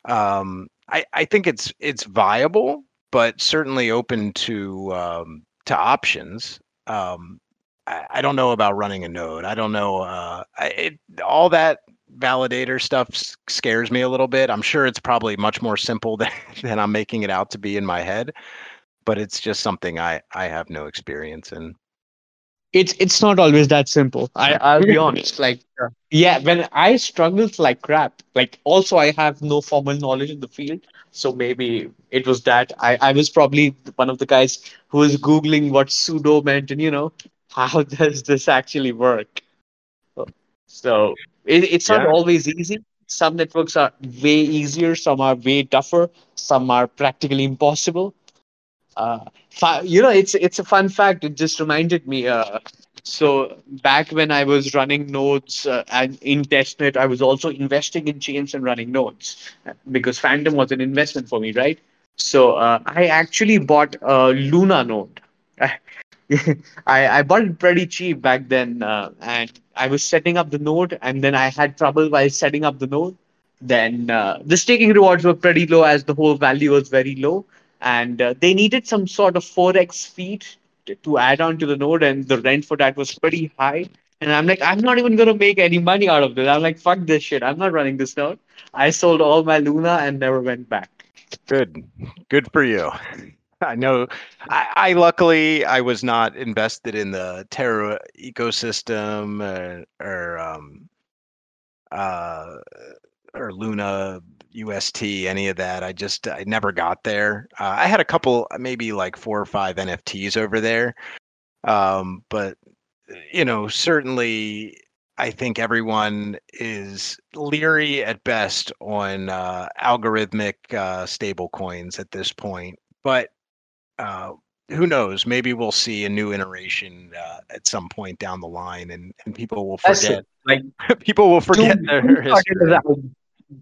um, I, I think it's it's viable, but certainly open to um, to options. Um, I, I don't know about running a node. I don't know. Uh, I, it, all that validator stuff scares me a little bit. I'm sure it's probably much more simple than, than I'm making it out to be in my head, but it's just something I, I have no experience in. It's it's not always that simple. I I'll be honest. Like yeah, when I struggled like crap. Like also I have no formal knowledge in the field, so maybe it was that I I was probably one of the guys who was googling what sudo meant and you know how does this actually work? So it, it's not always easy. Some networks are way easier, some are way tougher, some are practically impossible. Uh, you know, it's it's a fun fact. It just reminded me. Uh, so back when I was running nodes uh, and in testnet, I was also investing in chains and running nodes because Fantom was an investment for me, right? So uh, I actually bought a Luna node. I, I bought it pretty cheap back then, uh, and I was setting up the node, and then I had trouble while setting up the node. Then uh, the staking rewards were pretty low as the whole value was very low, and uh, they needed some sort of forex feed to, to add on to the node, and the rent for that was pretty high. And I'm like, I'm not even gonna make any money out of this. I'm like, fuck this shit. I'm not running this node. I sold all my Luna and never went back. Good, good for you. I know. I, I, luckily I was not invested in the Terra ecosystem or, uh, or um uh or Luna UST any of that. I just I never got there. Uh, I had a couple maybe like four or five NFTs over there. Um but you know certainly I think everyone is leery at best on uh, algorithmic uh, stable coins at this point. But uh, who knows? Maybe we'll see a new iteration uh, at some point down the line, and, and people will forget. Like people will forget Tomb, their Tomb history. started,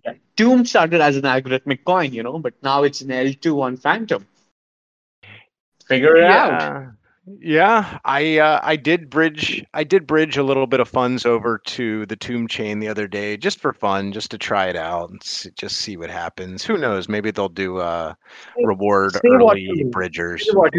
as, Tomb started as an algorithmic coin, you know, but now it's an L2 on Fantom. Figure it out. Yeah, yeah. I uh, I did bridge I did bridge a little bit of funds over to the Tomb Chain the other day just for fun, just to try it out and see, just see what happens. Who knows? Maybe they'll do uh, reward Say early you- bridgers. What.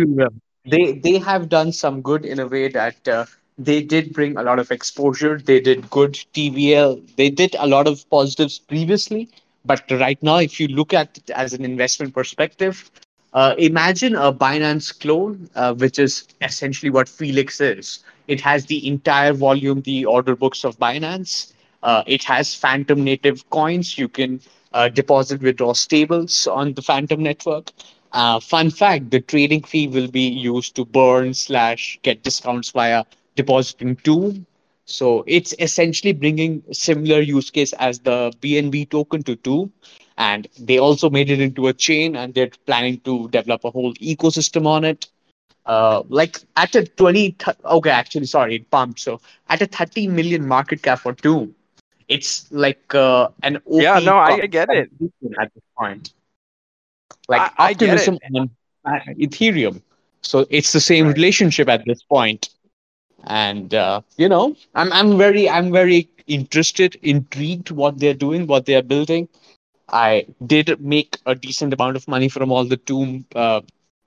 They they have done some good in a way that uh, they did bring a lot of exposure. They did good TVL. They did a lot of positives previously, but right now, if you look at it as an investment perspective, uh, imagine a Binance clone, uh, which is essentially what Felix is. It has the entire volume, the order books of Binance. Uh, it has Fantom native coins. You can uh, deposit, withdraw stables on the Fantom network. Uh, fun fact: the trading fee will be used to burn slash get discounts via depositing Tomb. So it's essentially bringing similar use case as the BNB token to Tomb, and they also made it into a chain, and they're planning to develop a whole ecosystem on it. Uh, like at a 20, th- okay, actually, sorry, it pumped. So at a 30 million market cap for Tomb, it's like uh, an OP Yeah, no, I- I get it. at this point. Like I- I optimism on uh, Ethereum. So it's the same Right. relationship at this point. And uh, you know, I'm I'm very I'm very interested, intrigued what they're doing, what they're building. I did make a decent amount of money from all the Tomb uh,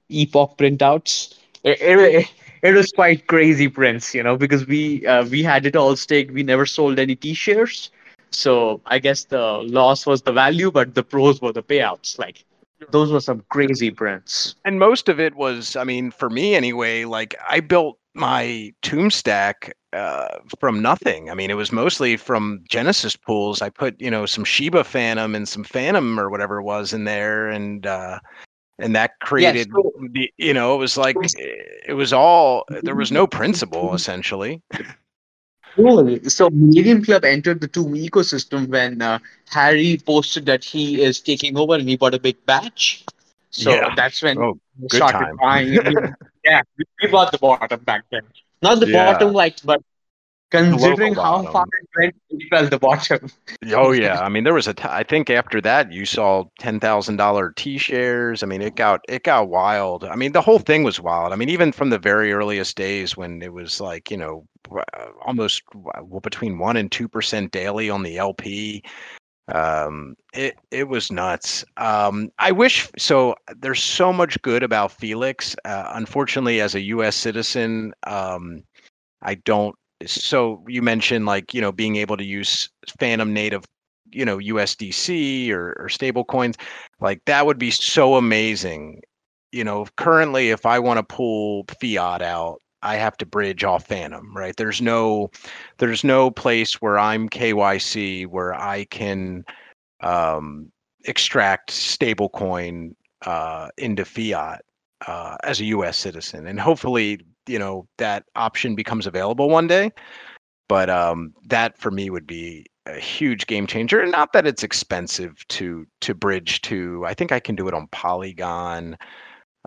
Epoch printouts. It, it, it was quite crazy prints, you know, because we uh, we had it all staked. We never sold any T shares, so I guess the loss was the value, but the pros were the payouts. Like those were some crazy prints. and most of it was i mean for me anyway like i built my tomb stack uh, from nothing i mean it was mostly from genesis pools i put you know some shiba fantom and some fantom or whatever it was in there and uh and that created the you know it was like it was all there was no principle essentially Cool. So Millennium Club entered the Tomb ecosystem when uh, Harry posted that he is taking over and he bought a big batch. So Yeah. that's when Oh, started time. buying. yeah, we, we bought the bottom back then. Not the Yeah. bottom, like, but considering how far it went, it fell the bottom. Oh yeah, I mean there was a. T- I think after that you saw ten thousand dollar T shares. I mean it got it got wild. I mean the whole thing was wild. I mean even from the very earliest days when it was like you know uh, almost w- between one and two percent daily on the LP. Um, it it was nuts. Um, I wish so. There's so much good about Felix. Uh, unfortunately, as a U.S. citizen, um, I don't so you mentioned like you know being able to use fantom native you know usdc or, or stable coins like that would be so amazing you know currently if i want to pull fiat out i have to bridge off fantom right? There's no there's no place where i'm kyc where i can um, extract stable coin uh, into fiat uh, as a us citizen. And hopefully you know that option becomes available one day. But um that for me would be a huge game changer. Not that it's expensive to to bridge to i think i can do it on polygon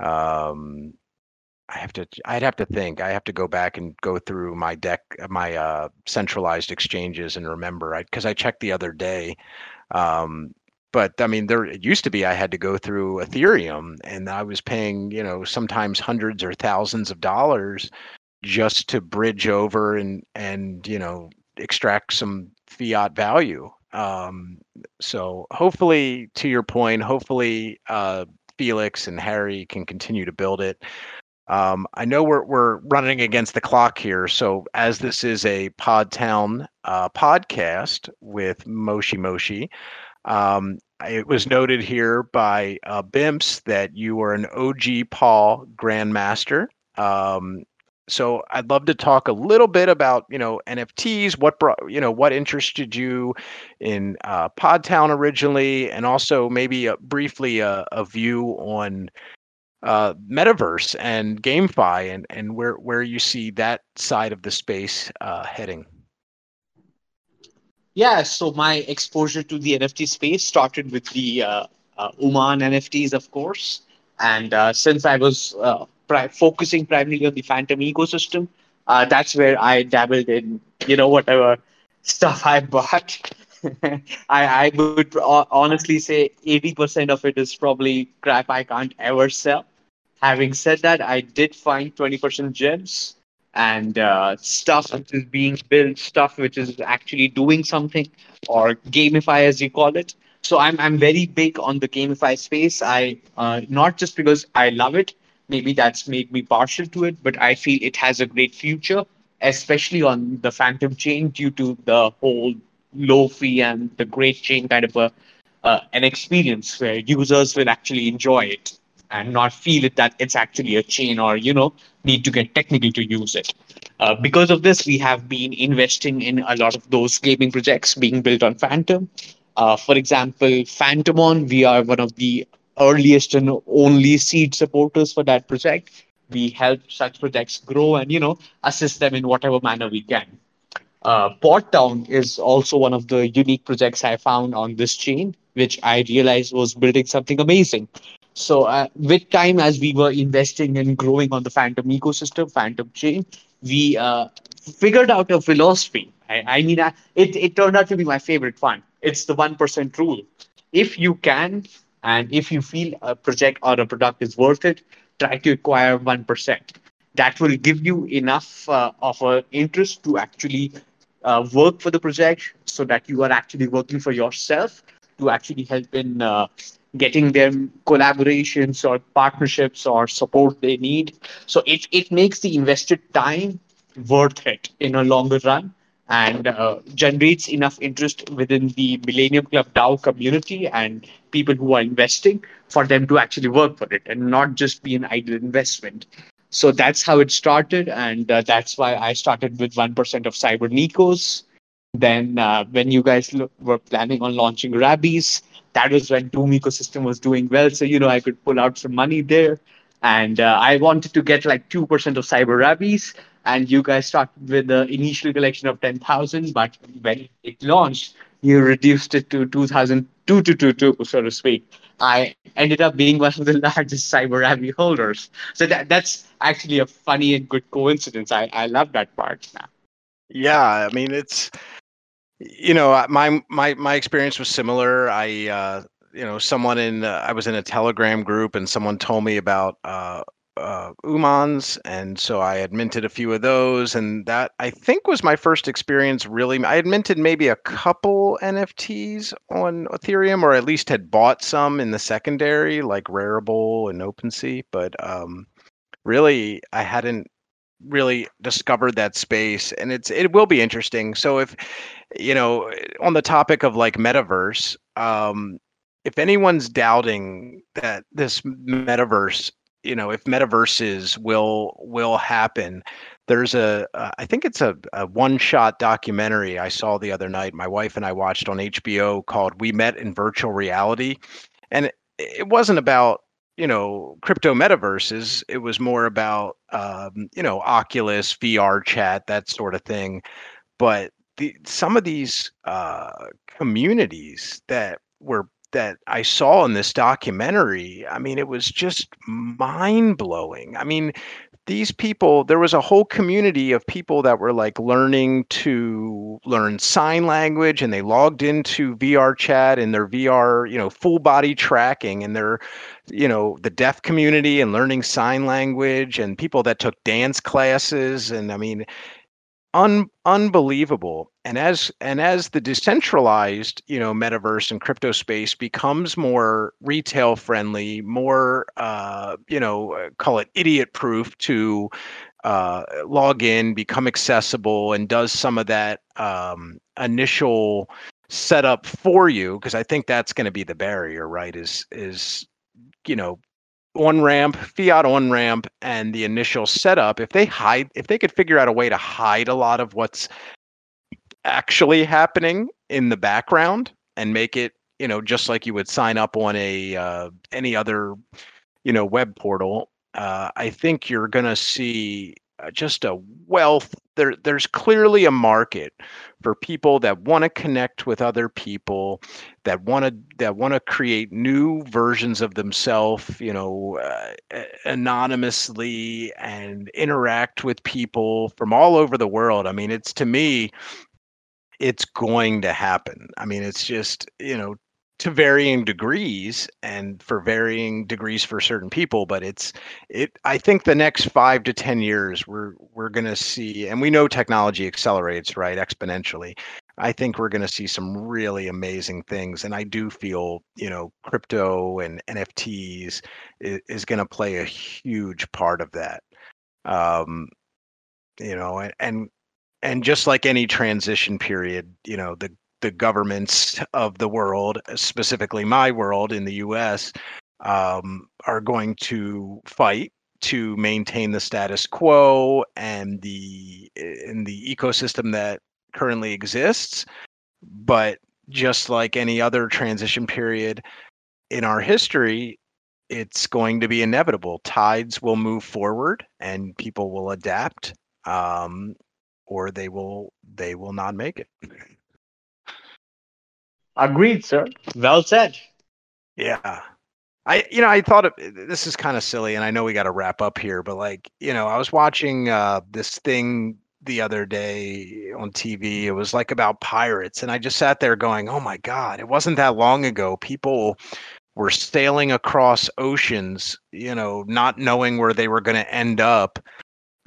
um i have to i'd have to think i have to go back and go through my deck my uh centralized exchanges and remember i because i checked the other day um but I mean, there it used to be I had to go through Ethereum, and I was paying, you know, sometimes hundreds or thousands of dollars just to bridge over and and you know extract some fiat value. Um, so hopefully, to your point, hopefully uh, Felix and Harry can continue to build it. Um, I know we're we're running against the clock here, so as this is a Podtown uh, podcast with Moshi Moshi, um, it was noted here by uh, Bimps that you are an OG Paul Grandmaster. Um, so I'd love to talk a little bit about you know NFTs. What brought you know what interested you in uh, Podtown originally, and also maybe a, briefly a, a view on uh, metaverse and GameFi, and and where where you see that side of the space uh, heading. Yeah, so my exposure to the NFT space started with the uh, uh, Uman NFTs, of course. And uh, since I was uh, pri- focusing primarily on the Fantom ecosystem, uh, that's where I dabbled in, you know, whatever stuff I bought. I, I would honestly say 80% of it is probably crap I can't ever sell. Having said that, I did find 20% gems and uh, stuff which is being built, stuff which is actually doing something, or GameFi as you call it. So I'm I'm very big on the GameFi space. I uh, not just because I love it, maybe that's made me partial to it, but I feel it has a great future, especially on the Fantom chain due to the whole low fee and the great chain kind of a uh, an experience where users will actually enjoy it and not feel it that it's actually a chain or you know need to get technical to use it. Uh, because of this, we have been investing in a lot of those gaming projects being built on Fantom. Uh, for example, Fantomon, we are one of the earliest and only seed supporters for that project. We help such projects grow and you know assist them in whatever manner we can. Uh, Town is also one of the unique projects I found on this chain, which I realized was building something amazing. So uh, with time, as we were investing and growing on the Fantom ecosystem, Fantom chain, we uh, figured out a philosophy. I, I mean, I, it, it turned out to be my favorite one. It's the 1% rule. If you can, and if you feel a project or a product is worth it, try to acquire 1%. That will give you enough uh, of an interest to actually uh, work for the project so that you are actually working for yourself to actually help in uh, getting them collaborations or partnerships or support they need. So it, it makes the invested time worth it in a longer run and uh, generates enough interest within the Millennium Club DAO community and people who are investing for them to actually work for it and not just be an idle investment. So that's how it started, and uh, that's why I started with 1% of Cyber Nikos. Then, uh, when you guys lo- were planning on launching Rabbies, that was when Tomb ecosystem was doing well. So, you know, I could pull out some money there. And uh, I wanted to get like 2% of Cyber Rabbies. And you guys started with the initial collection of 10,000. But when it launched, you reduced it to 2,222, so to speak. I ended up being one of the largest Cyber Rabby holders. So that, that's actually a funny and good coincidence. I, I love that part now. Yeah, I mean, it's you know my my my experience was similar i uh you know someone in uh, i was in a telegram group and someone told me about uh uh, Umans, and so I had minted a few of those, and that I think was my first experience. Really, I had minted maybe a couple NFTs on Ethereum, or at least had bought some in the secondary, like Rarible and OpenSea. But um, really, I hadn't really discovered that space and it's it will be interesting so if you know on the topic of like metaverse um if anyone's doubting that this metaverse you know if metaverses will will happen there's a uh, I think it's a, a one shot documentary i saw the other night my wife and i watched on hbo called we met in virtual reality. And it, it wasn't about you know crypto metaverses it was more about um, you know oculus vr chat that sort of thing. But the, some of these uh, communities that were that I saw in this documentary, I mean, it was just mind blowing. I mean, these people there was a whole community of people that were like learning to learn sign language and they logged into VR chat and their VR, you know, full body tracking and their you know, the deaf community and learning sign language and people that took dance classes and I mean un- unbelievable. And as and as the decentralized you know metaverse and crypto space becomes more retail friendly more uh, you know uh, call it idiot proof to uh, log in become accessible and does some of that um, initial setup for you because i think that's going to be the barrier right is is you know on ramp, fiat on ramp, and the initial setup, if they hide, if they could figure out a way to hide a lot of what's actually happening in the background and make it, you know, just like you would sign up on a uh, any other, you know, web portal, uh, I think you're going to see just a wealth. There there's clearly a market for people that want to connect with other people that want to that want to create new versions of themselves you know uh, anonymously and interact with people from all over the world. I mean it's to me it's going to happen. I mean it's just you know to varying degrees and for varying degrees for certain people but it's it i think the next 5 to 10 years we're we're going to see and we know technology accelerates right exponentially. I think we're going to see some really amazing things and i do feel you know crypto and nfts is, is going to play a huge part of that. Um you know and, and and just like any transition period you know the the governments of the world, specifically my world in the U.S., um, are going to fight to maintain the status quo and the in the ecosystem that currently exists. But just like any other transition period in our history, it's going to be inevitable. Tides will move forward, and people will adapt, um, or they will they will not make it. Agreed, sir. Well said. Yeah. I you know I thought this is kind of silly, and I know we got to wrap up here, but like you know I was watching uh, this thing the other day on TV. It was like about pirates, and I just sat there going, "Oh my god!" It wasn't that long ago. People were sailing across oceans, you know, not knowing where they were going to end up,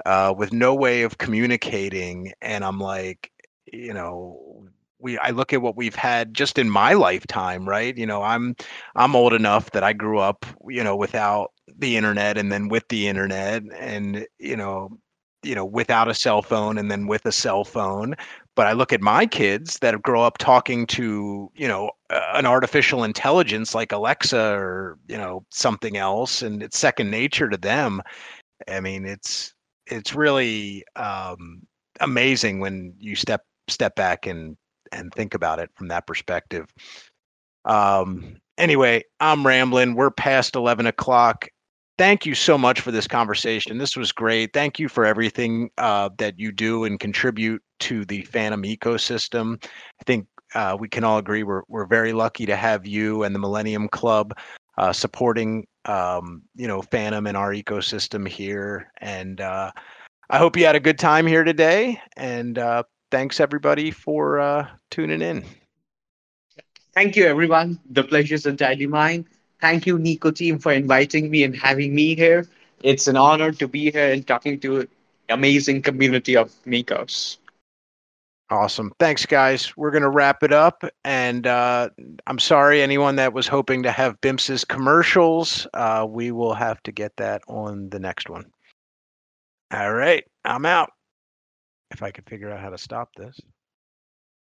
uh, with no way of communicating, and I'm like, you know, we I look at what we've had just in my lifetime, right? You know, I'm I'm old enough that I grew up, you know, without the internet and then with the internet and you know, you know, without a cell phone and then with a cell phone. But I look at my kids that have grow up talking to, you know, an artificial intelligence like Alexa or, you know, something else and it's second nature to them. I mean, it's it's really um amazing when you step step back and and think about it from that perspective. Um, anyway, I'm rambling. We're past 11 o'clock. Thank you so much for this conversation. This was great. Thank you for everything uh, that you do and contribute to the Fantom ecosystem. I think uh, we can all agree we're we're very lucky to have you and the Millennium Club uh, supporting um, you know Fantom and our ecosystem here. And uh, I hope you had a good time here today. And uh, thanks everybody for uh, tuning in. Thank you, everyone. The pleasure is entirely mine. Thank you, Nico team, for inviting me and having me here. It's an honor to be here and talking to an amazing community of Nicos. Awesome. Thanks, guys. We're going to wrap it up. And uh, I'm sorry, anyone that was hoping to have BIMS's commercials, uh, we will have to get that on the next one. All right. I'm out if I could figure out how to stop this.